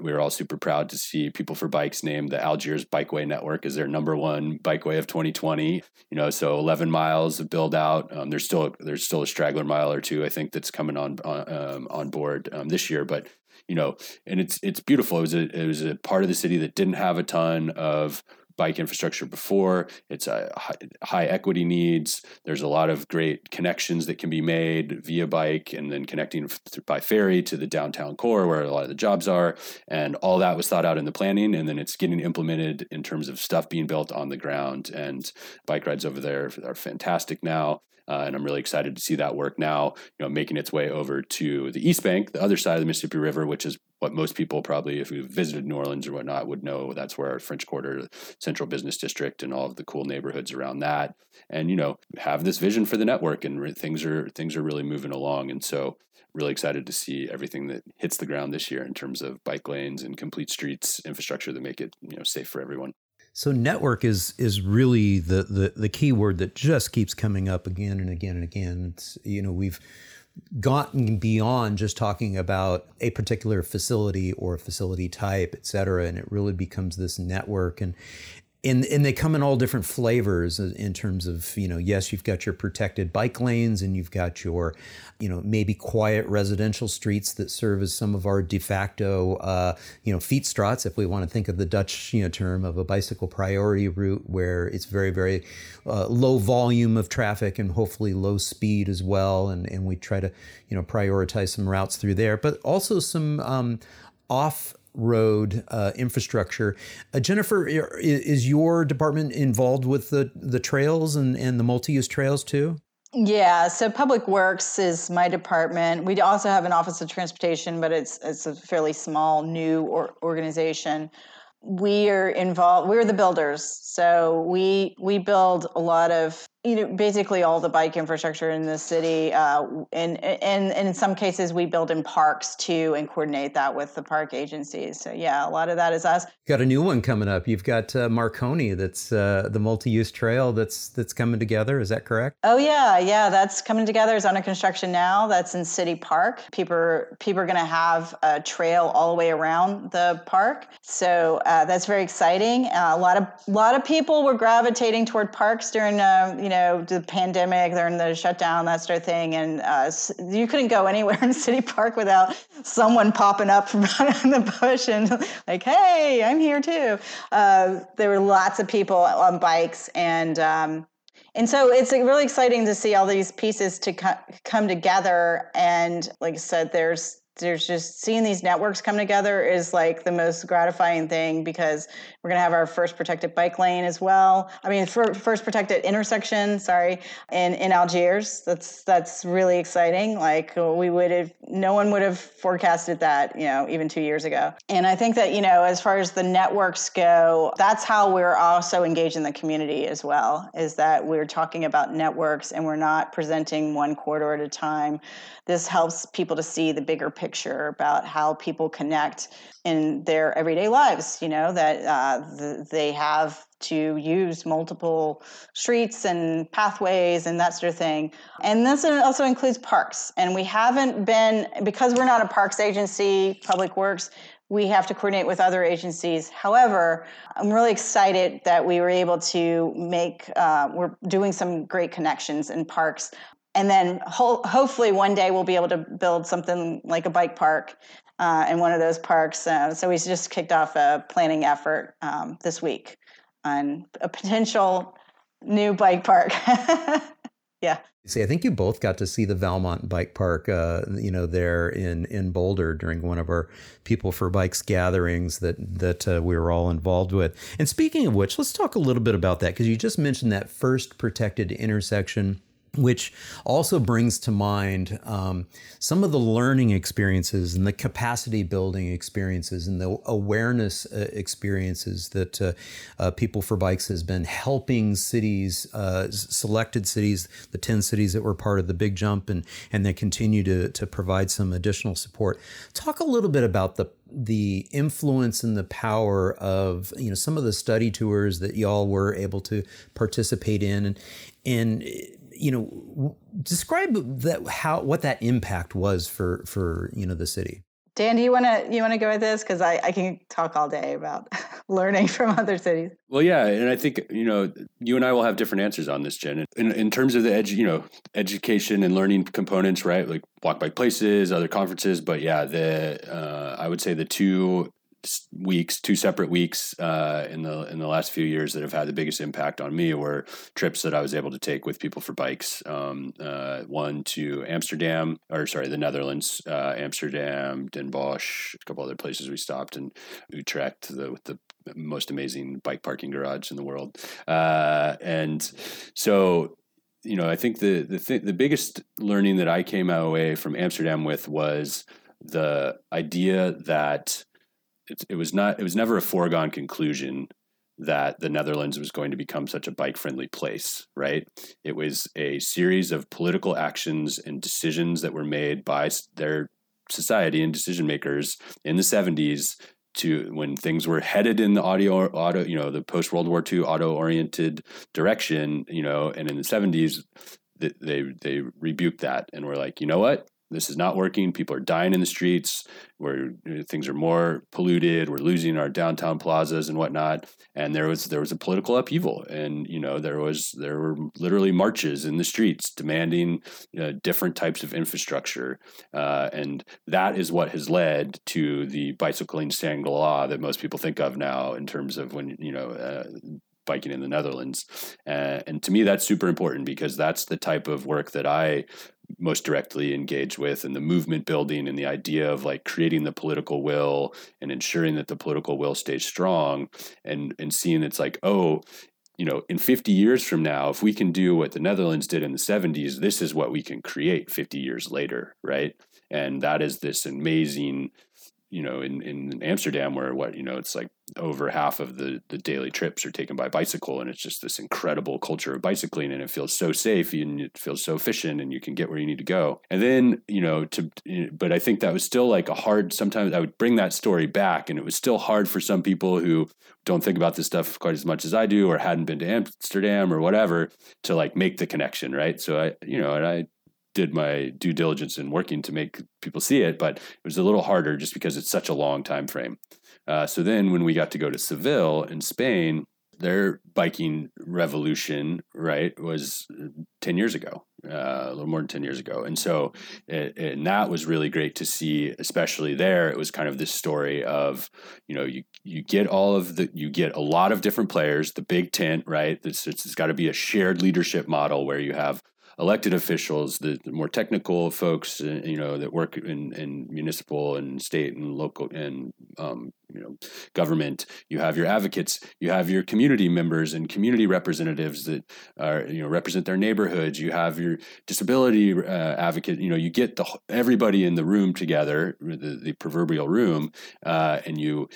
we were all super proud to see people for bikes named the algiers bikeway network as their number one bikeway of 2020 you know so 11 miles of build out. Um, there's still there's still a straggler mile or two i think that's coming on on, um, on board um, this year but you know, and it's it's beautiful. It was a it was a part of the city that didn't have a ton of bike infrastructure before. It's a high, high, equity needs. There's a lot of great connections that can be made via bike and then connecting by ferry to the downtown core where a lot of the jobs are. And all that was thought out in the planning. And then it's getting implemented in terms of stuff being built on the ground. And bike rides over there are fantastic now. Uh, and I'm really excited to see that work now, you know, making its way over to the East Bank, the other side of the Mississippi River, which is what most people probably, if you've visited New Orleans or whatnot, would know. That's where French Quarter, Central Business District, and all of the cool neighborhoods around that, and you know, have this vision for the network, and re- things are things are really moving along, and so really excited to see everything that hits the ground this year in terms of bike lanes and complete streets infrastructure that make it you know safe for everyone. So network is is really the, the the key word that just keeps coming up again and again and again. It's you know we've gotten beyond just talking about a particular facility or facility type, et cetera, and it really becomes this network. And and and they come in all different flavors in terms of you know yes you've got your protected bike lanes and you've got your you know maybe quiet residential streets that serve as some of our de facto uh, you know fietsstraats if we want to think of the Dutch you know term of a bicycle priority route where it's very very uh, low volume of traffic and hopefully low speed as well. And and we try to you know prioritize some routes through there but also some um, off road uh, infrastructure. Uh, Jennifer, is your department involved with the, the trails and, and the multi use trails too? Yeah, so Public Works is my department. We also have an Office of Transportation, but it's it's a fairly small new or, organization we are involved we're the builders so we we build a lot of you know basically all the bike infrastructure in the city uh, and, and, and in some cases we build in parks too and coordinate that with the park agencies. So yeah a lot of that is us. You got a new one coming up. You've got uh, marconi that's uh, the multi-use trail that's that's coming together. Is that correct? Oh yeah. Yeah that's coming together. It's under construction now. That's in city park. People are, people are going to have a trail all the way around the park. So uh, that's very exciting. Uh, a lot of a lot of people were gravitating toward parks during uh, you know the pandemic, during the shutdown, that sort of thing. And uh, you couldn't go anywhere in City Park without someone popping up from behind the bush and like, hey, I'm here too. Uh, there were lots of people on bikes and, um, and so it's really exciting to see all these pieces to co- come together. And like I said, there's there's just seeing these networks come together is like the most gratifying thing because we're going to have our first protected bike lane as well. I mean, first protected intersection, sorry, in, in Algiers. That's that's really exciting. Like we would have, no one would have forecasted that, you know, even two years ago. And I think that you know, as far as the networks go, that's how we're also engaged in the community as well. Is that we're talking about networks and we're not presenting one quarter at a time. This helps people to see the bigger picture about how people connect in their everyday lives. You know that uh, th- they have to use multiple streets and pathways and that sort of thing. And this also includes parks. And we haven't been because we're not a parks agency, Public Works we have to coordinate with other agencies. However, I'm really excited that we were able to make, uh, we're doing some great connections in parks. And then ho- hopefully one day we'll be able to build something like a bike park uh, in one of those parks. Uh, so we just kicked off a planning effort um, this week on a potential new bike park. yeah. See, I think you both got to see the Valmont Bike Park, uh, you know, there in in Boulder during one of our People for Bikes gatherings that that uh, we were all involved with. And speaking of which, let's talk a little bit about that because you just mentioned that first protected intersection which also brings to mind um, some of the learning experiences and the capacity building experiences and the awareness uh, experiences that uh, uh, People for Bikes has been helping cities, uh, selected cities, the 10 cities that were part of the big jump, and, and they continue to, to provide some additional support. Talk a little bit about the the influence and the power of you know some of the study tours that y'all were able to participate in and and you know, describe that how what that impact was for for you know the city. Dan, do you want to you want to go with this because I, I can talk all day about learning from other cities. Well, yeah, and I think you know you and I will have different answers on this, Jen. In, in terms of the edu- you know education and learning components, right? Like walk bike places, other conferences, but yeah, the uh, I would say the two weeks, two separate weeks uh, in the in the last few years that have had the biggest impact on me were trips that I was able to take with people for bikes. Um, uh, one to Amsterdam, or sorry, the Netherlands, uh, Amsterdam, Den Bosch, a couple other places we stopped, and Utrecht, the, with the most amazing bike parking garage in the world. Uh, and so you know, I think the the th- the biggest learning that I came away from Amsterdam with was the idea that it, it was not it was never a foregone conclusion that the Netherlands was going to become such a bike friendly place, right? It was a series of political actions and decisions that were made by their society and decision makers in the 70s to when things were headed in the audio auto you know the post World War II auto oriented direction you know and in the 70s they they rebuked that and were like you know what this is not working. People are dying in the streets. Where things are more polluted. We're losing our downtown plazas and whatnot. And there was there was a political upheaval, and you know there was there were literally marches in the streets demanding uh, different types of infrastructure, uh, and that is what has led to the bicycling Shangri La that most people think of now in terms of when you know uh, biking in the Netherlands. Uh, and to me, that's super important because that's the type of work that I most directly engaged with and the movement building and the idea of like creating the political will and ensuring that the political will stays strong and and seeing it's like oh you know in 50 years from now if we can do what the Netherlands did in the 70s this is what we can create 50 years later right? And that is this amazing you know, in, in Amsterdam where what, you know, it's like over half of the, the daily trips are taken by bicycle and it's just this incredible culture of bicycling and it feels so safe and it feels so efficient and you can get where you need to go. And then, you know, to, but I think that was still like a hard, sometimes I would bring that story back and it was still hard for some people who don't think about this stuff quite as much as I do or hadn't been to Amsterdam or whatever to like make the connection. Right. So I, you know, and I did my due diligence in working to make people see it, but it was a little harder just because it's such a long time frame. Uh, so then when we got to go to Seville in Spain, their biking revolution, right, was 10 years ago, uh, a little more than 10 years ago. And so, it, and that was really great to see, especially there. It was kind of this story of, you know, you, you get all of the, you get a lot of different players, the big tent, right? It's, it's, it's got to be a shared leadership model where you have elected officials, the, the, more technical folks, uh, you know, that work in, in municipal and state and local and um, you know government. You have your advocates. You have your community members and community representatives that are you know represent their neighborhoods. You have your disability uh, advocate. You know, you get the everybody in the room together, the, the proverbial room, uh, and you.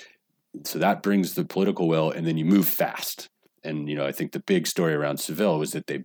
So that brings the political will, and then you move fast. And you know, I think the big story around Seville was that they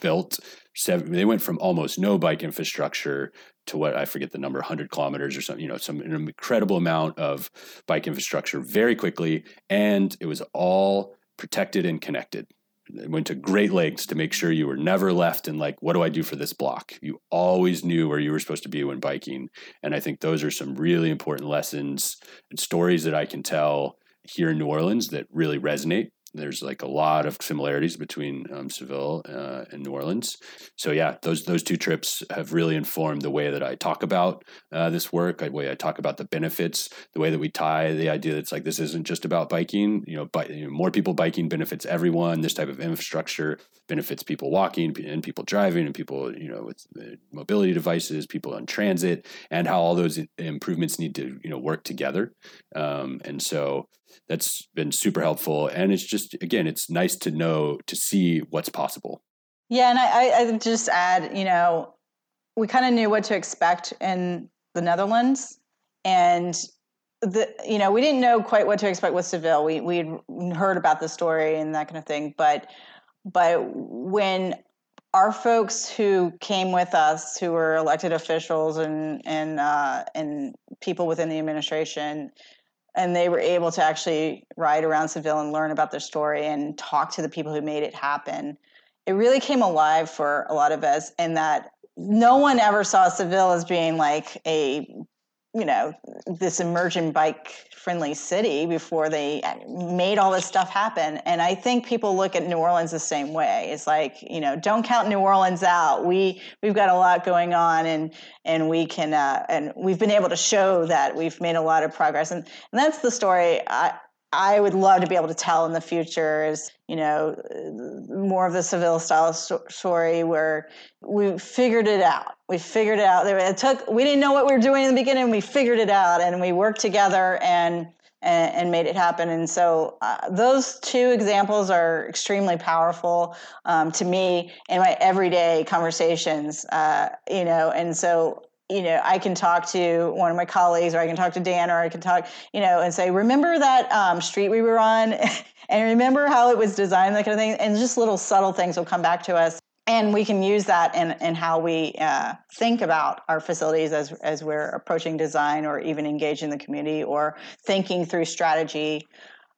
built seven, they went from almost no bike infrastructure to what I forget the number, 100 kilometers or something, you know, some incredible amount of bike infrastructure very quickly. And it was all protected and connected. It went to great lengths to make sure you were never left in like, what do I do for this block? You always knew where you were supposed to be when biking. And I think those are some really important lessons and stories that I can tell here in New Orleans that really resonate there's like a lot of similarities between um, Seville uh, and New Orleans. So yeah, those those two trips have really informed the way that I talk about uh, this work, the way I talk about the benefits, the way that we tie the idea that it's like this isn't just about biking. You know, you know, more people biking benefits everyone. This type of infrastructure benefits people walking and people driving and people you know with mobility devices, people on transit, and how all those improvements need to you know work together. Um, and so that's been super helpful. And it's just, again, it's nice to know, to see what's possible. Yeah. And I, I just add, you know, we kind of knew what to expect in the Netherlands. And the, you know, we didn't know quite what to expect with Seville. We, we'd heard about the story and that kind of thing. But, but when our folks who came with us, who were elected officials and and uh, and people within the administration, and they were able to actually ride around Seville and learn about their story and talk to the people who made it happen. It really came alive for a lot of us, and that no one ever saw Seville as being like a you know this emergent bike friendly city before they made all this stuff happen. And i think people look at new orleans the same way. It's like you know don't count new orleans out. We we've got a lot going on and and we can uh, and we've been able to show that we've made a lot of progress. And, and that's the story I would love to be able to tell in the future is, you know, more of the Seville style story where we figured it out. We figured it out. It took, we didn't know what we were doing in the beginning. We figured it out and we worked together and, and, and made it happen. And so uh, those two examples are extremely powerful um, to me in my everyday conversations, uh, you know, and so you know, I can talk to one of my colleagues, or I can talk to Dan, or I can talk, you know, and say, remember that um, street we were on, and remember how it was designed, that kind of thing, and just little subtle things will come back to us, and we can use that in, in how we uh, think about our facilities as as we're approaching design, or even engaging the community, or thinking through strategy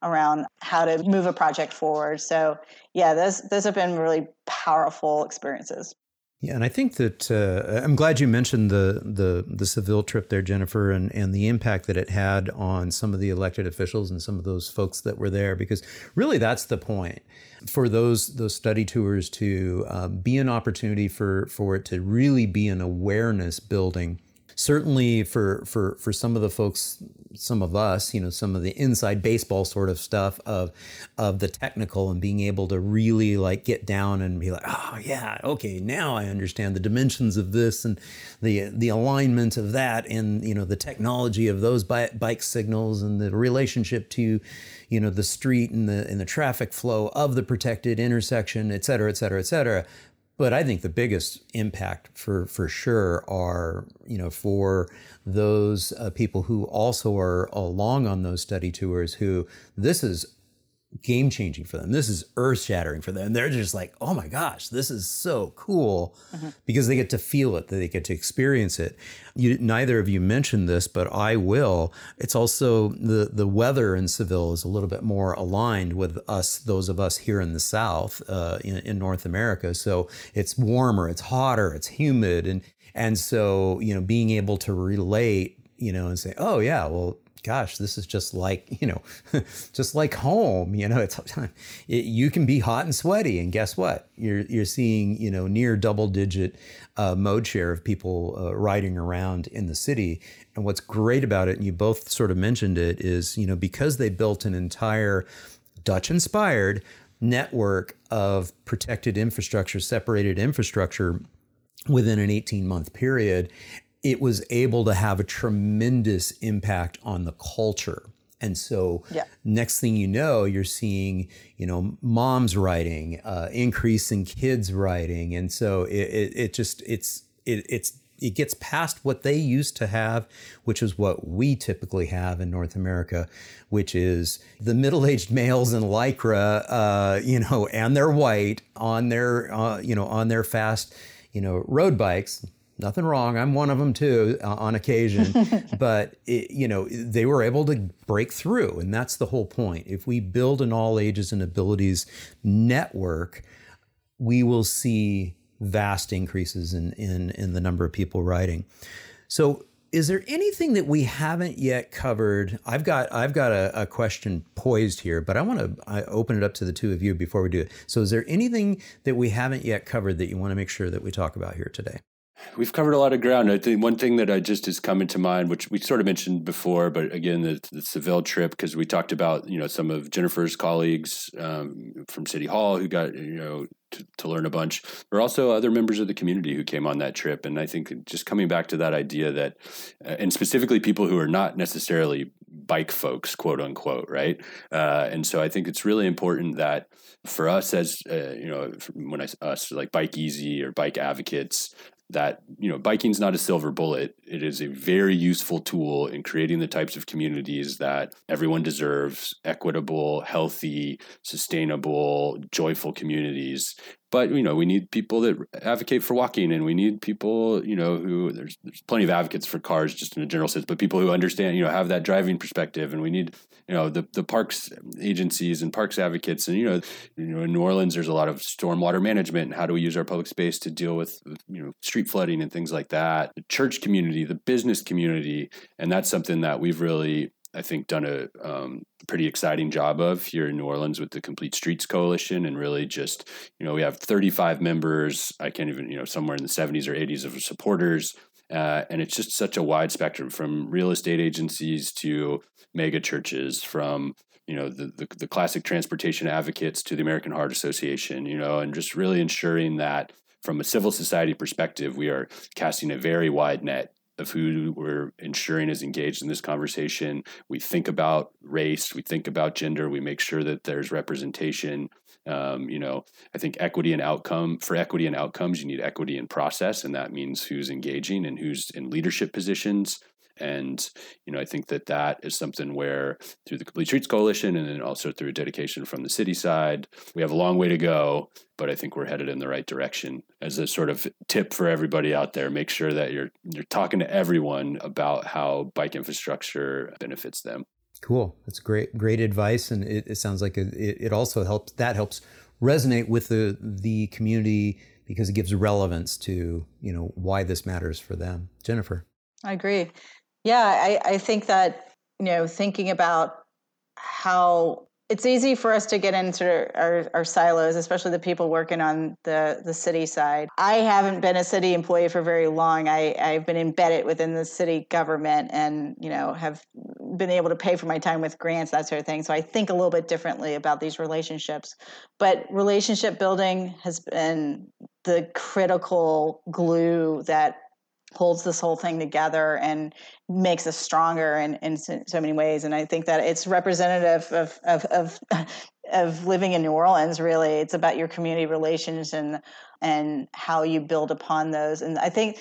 around how to move a project forward. So, yeah, those those have been really powerful experiences. Yeah, and I think that uh, I'm glad you mentioned the the the Seville trip there, Jennifer, and and the impact that it had on some of the elected officials and some of those folks that were there, because really that's the point. For those those study tours to uh, be an opportunity for for it to really be an awareness building certainly for for for some of the folks some of us you know some of the inside baseball sort of stuff of of the technical and being able to really like get down and be like oh yeah okay now i understand the dimensions of this and the the alignment of that and you know the technology of those bike signals and the relationship to you know the street and the and the traffic flow of the protected intersection et cetera et cetera et cetera but I think the biggest impact for for sure are you know for those uh, people who also are along on those study tours who this is game changing for them. This is earth shattering for them. They're just like, oh my gosh, this is so cool mm-hmm. because they get to feel it, they get to experience it. You, neither of you mentioned this, but I will. It's also the the weather in Seville is a little bit more aligned with us, those of us here in the South, uh, in, in North America. So it's warmer, it's hotter, it's humid, and and so you know being able to relate, you know, and say, oh yeah, well gosh, this is just like, you know, just like home, you know, it's, it, you can be hot and sweaty. And guess what? You're, you're seeing, you know, near double digit uh, mode share of people uh, riding around in the city. And what's great about it, and you both sort of mentioned it, is, you know, because they built an entire Dutch inspired network of protected infrastructure, separated infrastructure within an 18 month period it was able to have a tremendous impact on the culture. And so, yeah. next thing you know, you're seeing, you know, moms writing, uh, increase in kids writing, and so it, it, it just it's it, it's it gets past what they used to have, which is what we typically have in North America, which is the middle-aged males in lycra, uh, you know, and they're white on their, uh, you know, on their fast, you know, road bikes, Nothing wrong. I'm one of them too uh, on occasion, but it, you know they were able to break through, and that's the whole point. If we build an all ages and abilities network, we will see vast increases in in, in the number of people riding. So is there anything that we haven't yet covered? I've got I've got a, a question poised here, but I want to open it up to the two of you before we do it. So, is there anything that we haven't yet covered that you want to make sure that we talk about here today? We've covered a lot of ground. I think one thing that I just is coming to mind, which we sort of mentioned before, but again, the, the Seville trip, because we talked about you know some of Jennifer's colleagues um, from City Hall who got you know to, to, learn a bunch. There are also other members of the community who came on that trip, and I think just coming back to that idea that, uh, and specifically people who are not necessarily bike folks, quote unquote, right? Uh, and so I think it's really important that for us as uh, you know, when I us like Bike Easy or bike advocates, that you know biking's not a silver bullet. It is a very useful tool in creating the types of communities that everyone deserves equitable healthy sustainable joyful communities but you know we need people that advocate for walking and we need people you know who there's there's plenty of advocates for cars just in a general sense but people who understand you know have that driving perspective and we need you know the the parks agencies and parks advocates and you know you know in New Orleans there's a lot of stormwater management and how do we use our public space to deal with you know street flooding and things like that the church community the business community and that's something that we've really I think, done a um, pretty exciting job of here in New Orleans with the Complete Streets Coalition, and really just you know we have 35 members. I can't even you know somewhere in the 70s or 80s of supporters, uh, and it's just such a wide spectrum from real estate agencies to mega churches, from you know the, the, the classic transportation advocates to the American Heart Association, you know, and just really ensuring that from a civil society perspective, we are casting a very wide net of who we're ensuring is engaged in this conversation. We think about race, we think about gender, we make sure that there's representation. Um, you know, I think equity and outcome for equity and outcomes, you need equity in process, and that means who's engaging and who's in leadership positions. And you know, I think that that is something where through the Complete Streets Coalition, and then also through dedication from the city side, we have a long way to go. But I think we're headed in the right direction. As a sort of tip for everybody out there, make sure that you're you're talking to everyone about how bike infrastructure benefits them. Cool. That's great. Great advice, and it, it sounds like it, it also helps. That helps resonate with the the community because it gives relevance to you know why this matters for them. Jennifer. I agree. Yeah, I, I think that, you know, thinking about how it's easy for us to get into our, our, silos, especially the people working on the, the city side. I haven't been a city employee for very long. I, I've been embedded within the city government and, you know, have been able to pay for my time with grants, that sort of thing. So I think a little bit differently about these relationships. But relationship building has been the critical glue that holds this whole thing together and makes us stronger in, in so many ways. And I think that it's representative of, of, of, of living in New Orleans, really. It's about your community relations and, and how you build upon those. And I think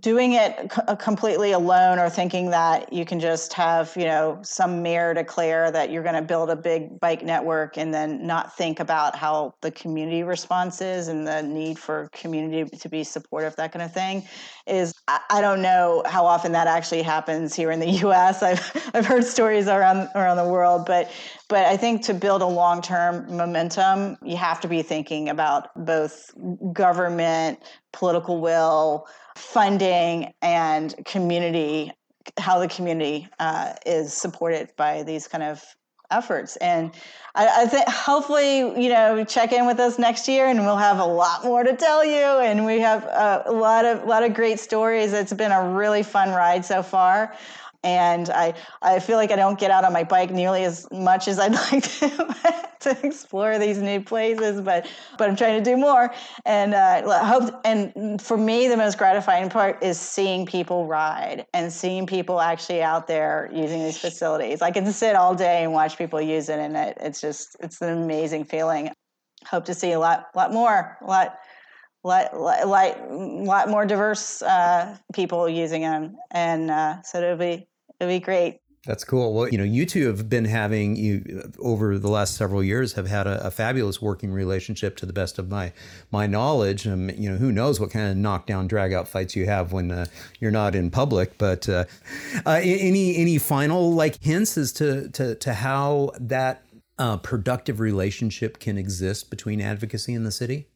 doing it c- uh, completely alone or thinking that you can just have you know some mayor declare that you're going to build a big bike network and then not think about how the community response is and the need for community to be supportive that kind of thing is I, I don't know how often that actually happens here in the us i've, I've heard stories around around the world but but i think to build a long-term momentum you have to be thinking about both government political will funding and community, how the community uh, is supported by these kind of efforts. And I, I think hopefully, you know, check in with us next year and we'll have a lot more to tell you. And we have a, a lot of, lot of great stories. It's been a really fun ride so far and I I feel like I don't get out on my bike nearly as much as I'd like to to explore these new places, but but I'm trying to do more. And uh, hope and for me, the most gratifying part is seeing people ride and seeing people actually out there using these facilities. I can sit all day and watch people use it, and it, it's just it's an amazing feeling. Hope to see a lot lot more, a lot lot, lot, lot more diverse uh, people using them, and uh, so it'll be it'll be great. That's cool. Well, you know, you two have been having you over the last several years have had a, a fabulous working relationship to the best of my my knowledge. Um, you know, who knows what kind of knockdown drag out fights you have when uh, you're not in public. But uh, uh, any any final like hints as to to to how that uh, productive relationship can exist between advocacy and the city?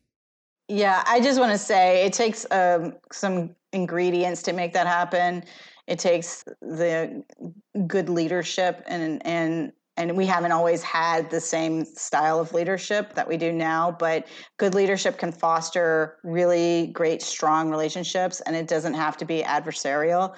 Yeah, I just want to say it takes um, some ingredients to make that happen. It takes the good leadership and and and we haven't always had the same style of leadership that we do now but good leadership can foster really great strong relationships and it doesn't have to be adversarial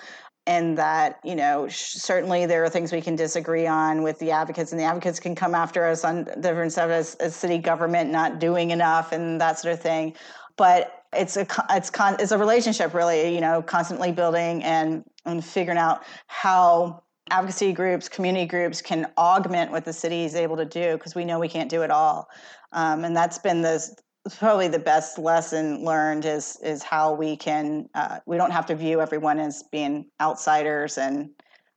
and that you know certainly there are things we can disagree on with the advocates and the advocates can come after us on different stuff as, as city government not doing enough and that sort of thing. But it's a it's con, it's a relationship really you know constantly building and and figuring out how advocacy groups community groups can augment what the city is able to do because we know we can't do it all. Um, and that's been the probably the best lesson learned is is how we can uh, we don't have to view everyone as being outsiders and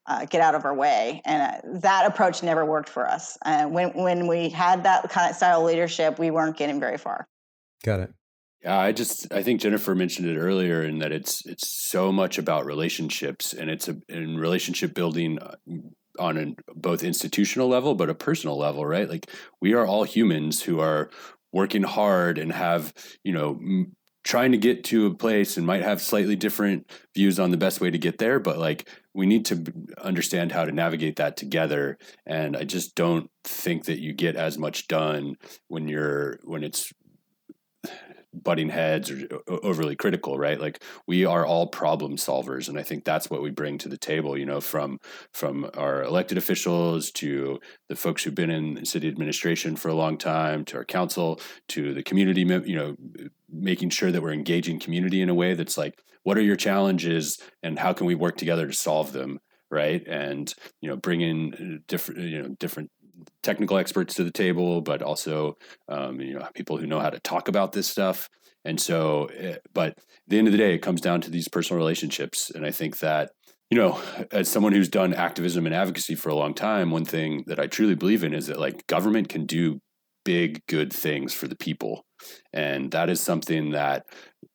uh, get out of our way. And uh, that approach never worked for us. Uh, when when we had that kind of style of leadership we weren't getting very far. Got it. Yeah, I just I think Jennifer mentioned it earlier in that it's it's so much about relationships and it's a in relationship building uh, on a both institutional level but a personal level, right? Like we are all humans who are working hard and have you know m- trying to get to a place and might have slightly different views on the best way to get there but like we need to understand how to navigate that together. And i just don't think that you get as much done when you're when it's butting heads or overly critical right? Like we are all problem solvers and i think that's what we bring to the table you know from from our elected officials to the folks who've been in city administration for a long time to our council to the community you know making sure that we're engaging community in a way that's like what are your challenges and how can we work together to solve them right? And you know bring in uh, different you know different technical experts to the table, but also um, you know people who know how to talk about this stuff. And so, eh, but at the end of the day, it comes down to these personal relationships. And I think that you know, as someone who's done activism and advocacy for a long time, one thing that I truly believe in is that like government can do big good things for the people. And that is something that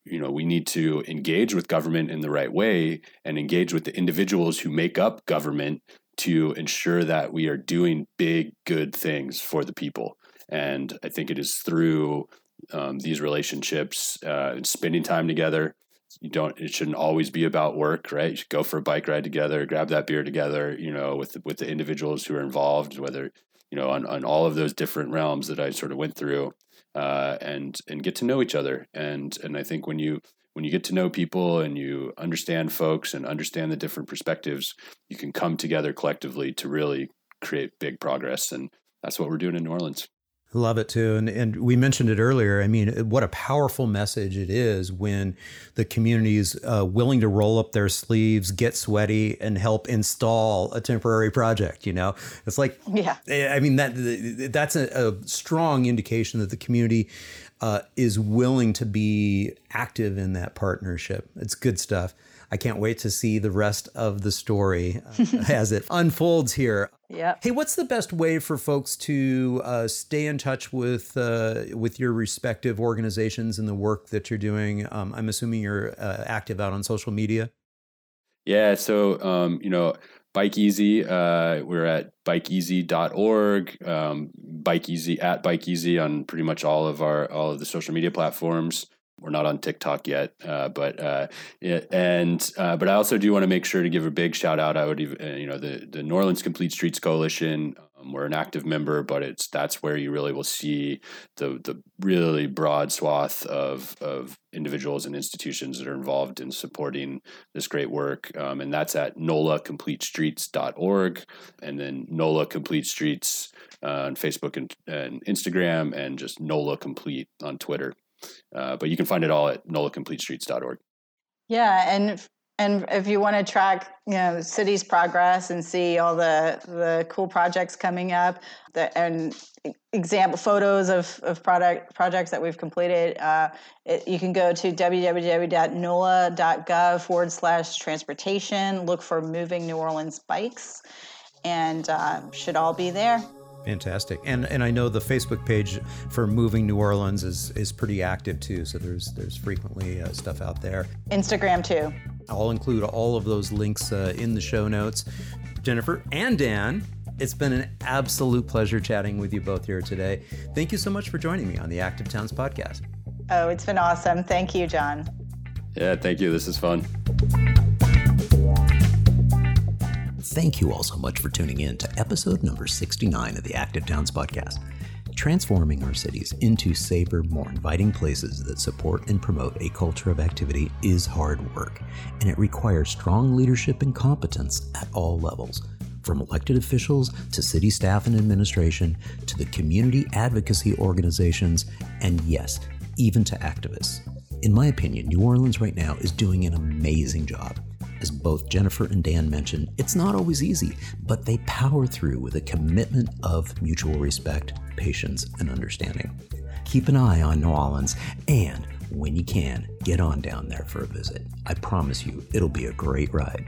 you know we need to engage with government in the right way and engage with the individuals who make up government to ensure that we are doing big, good things for the people. And I think it is through um, these relationships uh, and spending time together. You don't. It shouldn't always be about work, right? You go for a bike ride together, grab that beer together. You know, with with the individuals who are involved, whether you know on, on all of those different realms that I sort of went through, uh, and and get to know each other. And and I think when you when you get to know people and you understand folks and understand the different perspectives, you can come together collectively to really create big progress. And that's what we're doing in New Orleans. Love it too. And, and we mentioned it earlier. I mean, what a powerful message it is when the community is uh, willing to roll up their sleeves, get sweaty, and help install a temporary project. You know, it's like, yeah, I mean, that that's a, a strong indication that the community uh, is willing to be active in that partnership. It's good stuff. I can't wait to see the rest of the story uh, as it unfolds here. Yeah. Hey, what's the best way for folks to uh, stay in touch with uh, with your respective organizations and the work that you're doing? Um, I'm assuming you're uh, active out on social media. Yeah. So um, you know, Bike Easy. Uh, we're at bikeeasy.org, um, Bike Easy at Bike Easy on pretty much all of our all of the social media platforms. We're not on TikTok yet, uh, but uh, and uh, but I also do want to make sure to give a big shout out. I would uh, you know the the New Orleans Complete Streets Coalition. Um, we're an active member, but it's that's where you really will see the the really broad swath of of individuals and institutions that are involved in supporting this great work, um, and that's at nolacompletestreets.org, and then NOLA Complete Streets uh, on Facebook and, and Instagram, and just NOLA Complete on Twitter. Uh, but you can find it all at nolacompletestreets.org. Yeah, and and if you want to track, you know, city's progress and see all the the cool projects coming up, the, and example photos of, of product projects that we've completed, uh, it, you can go to www.nola.gov forward slash transportation. Look for moving New Orleans bikes and uh, should all be there. Fantastic, and and I know the Facebook page for Moving New Orleans is is pretty active too. So there's there's frequently uh, stuff out there. Instagram too. I'll include all of those links uh, in the show notes. Jennifer and Dan, it's been an absolute pleasure chatting with you both here today. Thank you so much for joining me on the Active Towns podcast. Oh, it's been awesome. Thank you, John. Yeah, thank you. This is fun. Thank you all so much for tuning in to episode number 69 of the Active Towns podcast. Transforming our cities into safer, more inviting places that support and promote a culture of activity is hard work, and it requires strong leadership and competence at all levels from elected officials to city staff and administration to the community advocacy organizations, and yes, even to activists. In my opinion, New Orleans right now is doing an amazing job. As both Jennifer and Dan mentioned, it's not always easy, but they power through with a commitment of mutual respect, patience, and understanding. Keep an eye on New Orleans and when you can, get on down there for a visit. I promise you, it'll be a great ride.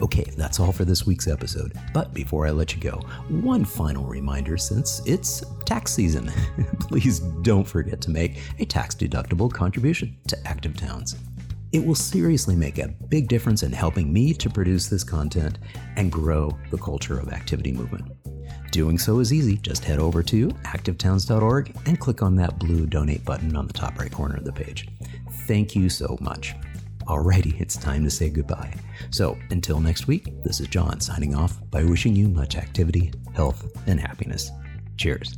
Okay, that's all for this week's episode. But before I let you go, one final reminder since it's tax season, please don't forget to make a tax deductible contribution to Active Towns. It will seriously make a big difference in helping me to produce this content and grow the culture of activity movement. Doing so is easy. Just head over to activetowns.org and click on that blue donate button on the top right corner of the page. Thank you so much. Alrighty, it's time to say goodbye. So until next week, this is John signing off by wishing you much activity, health, and happiness. Cheers.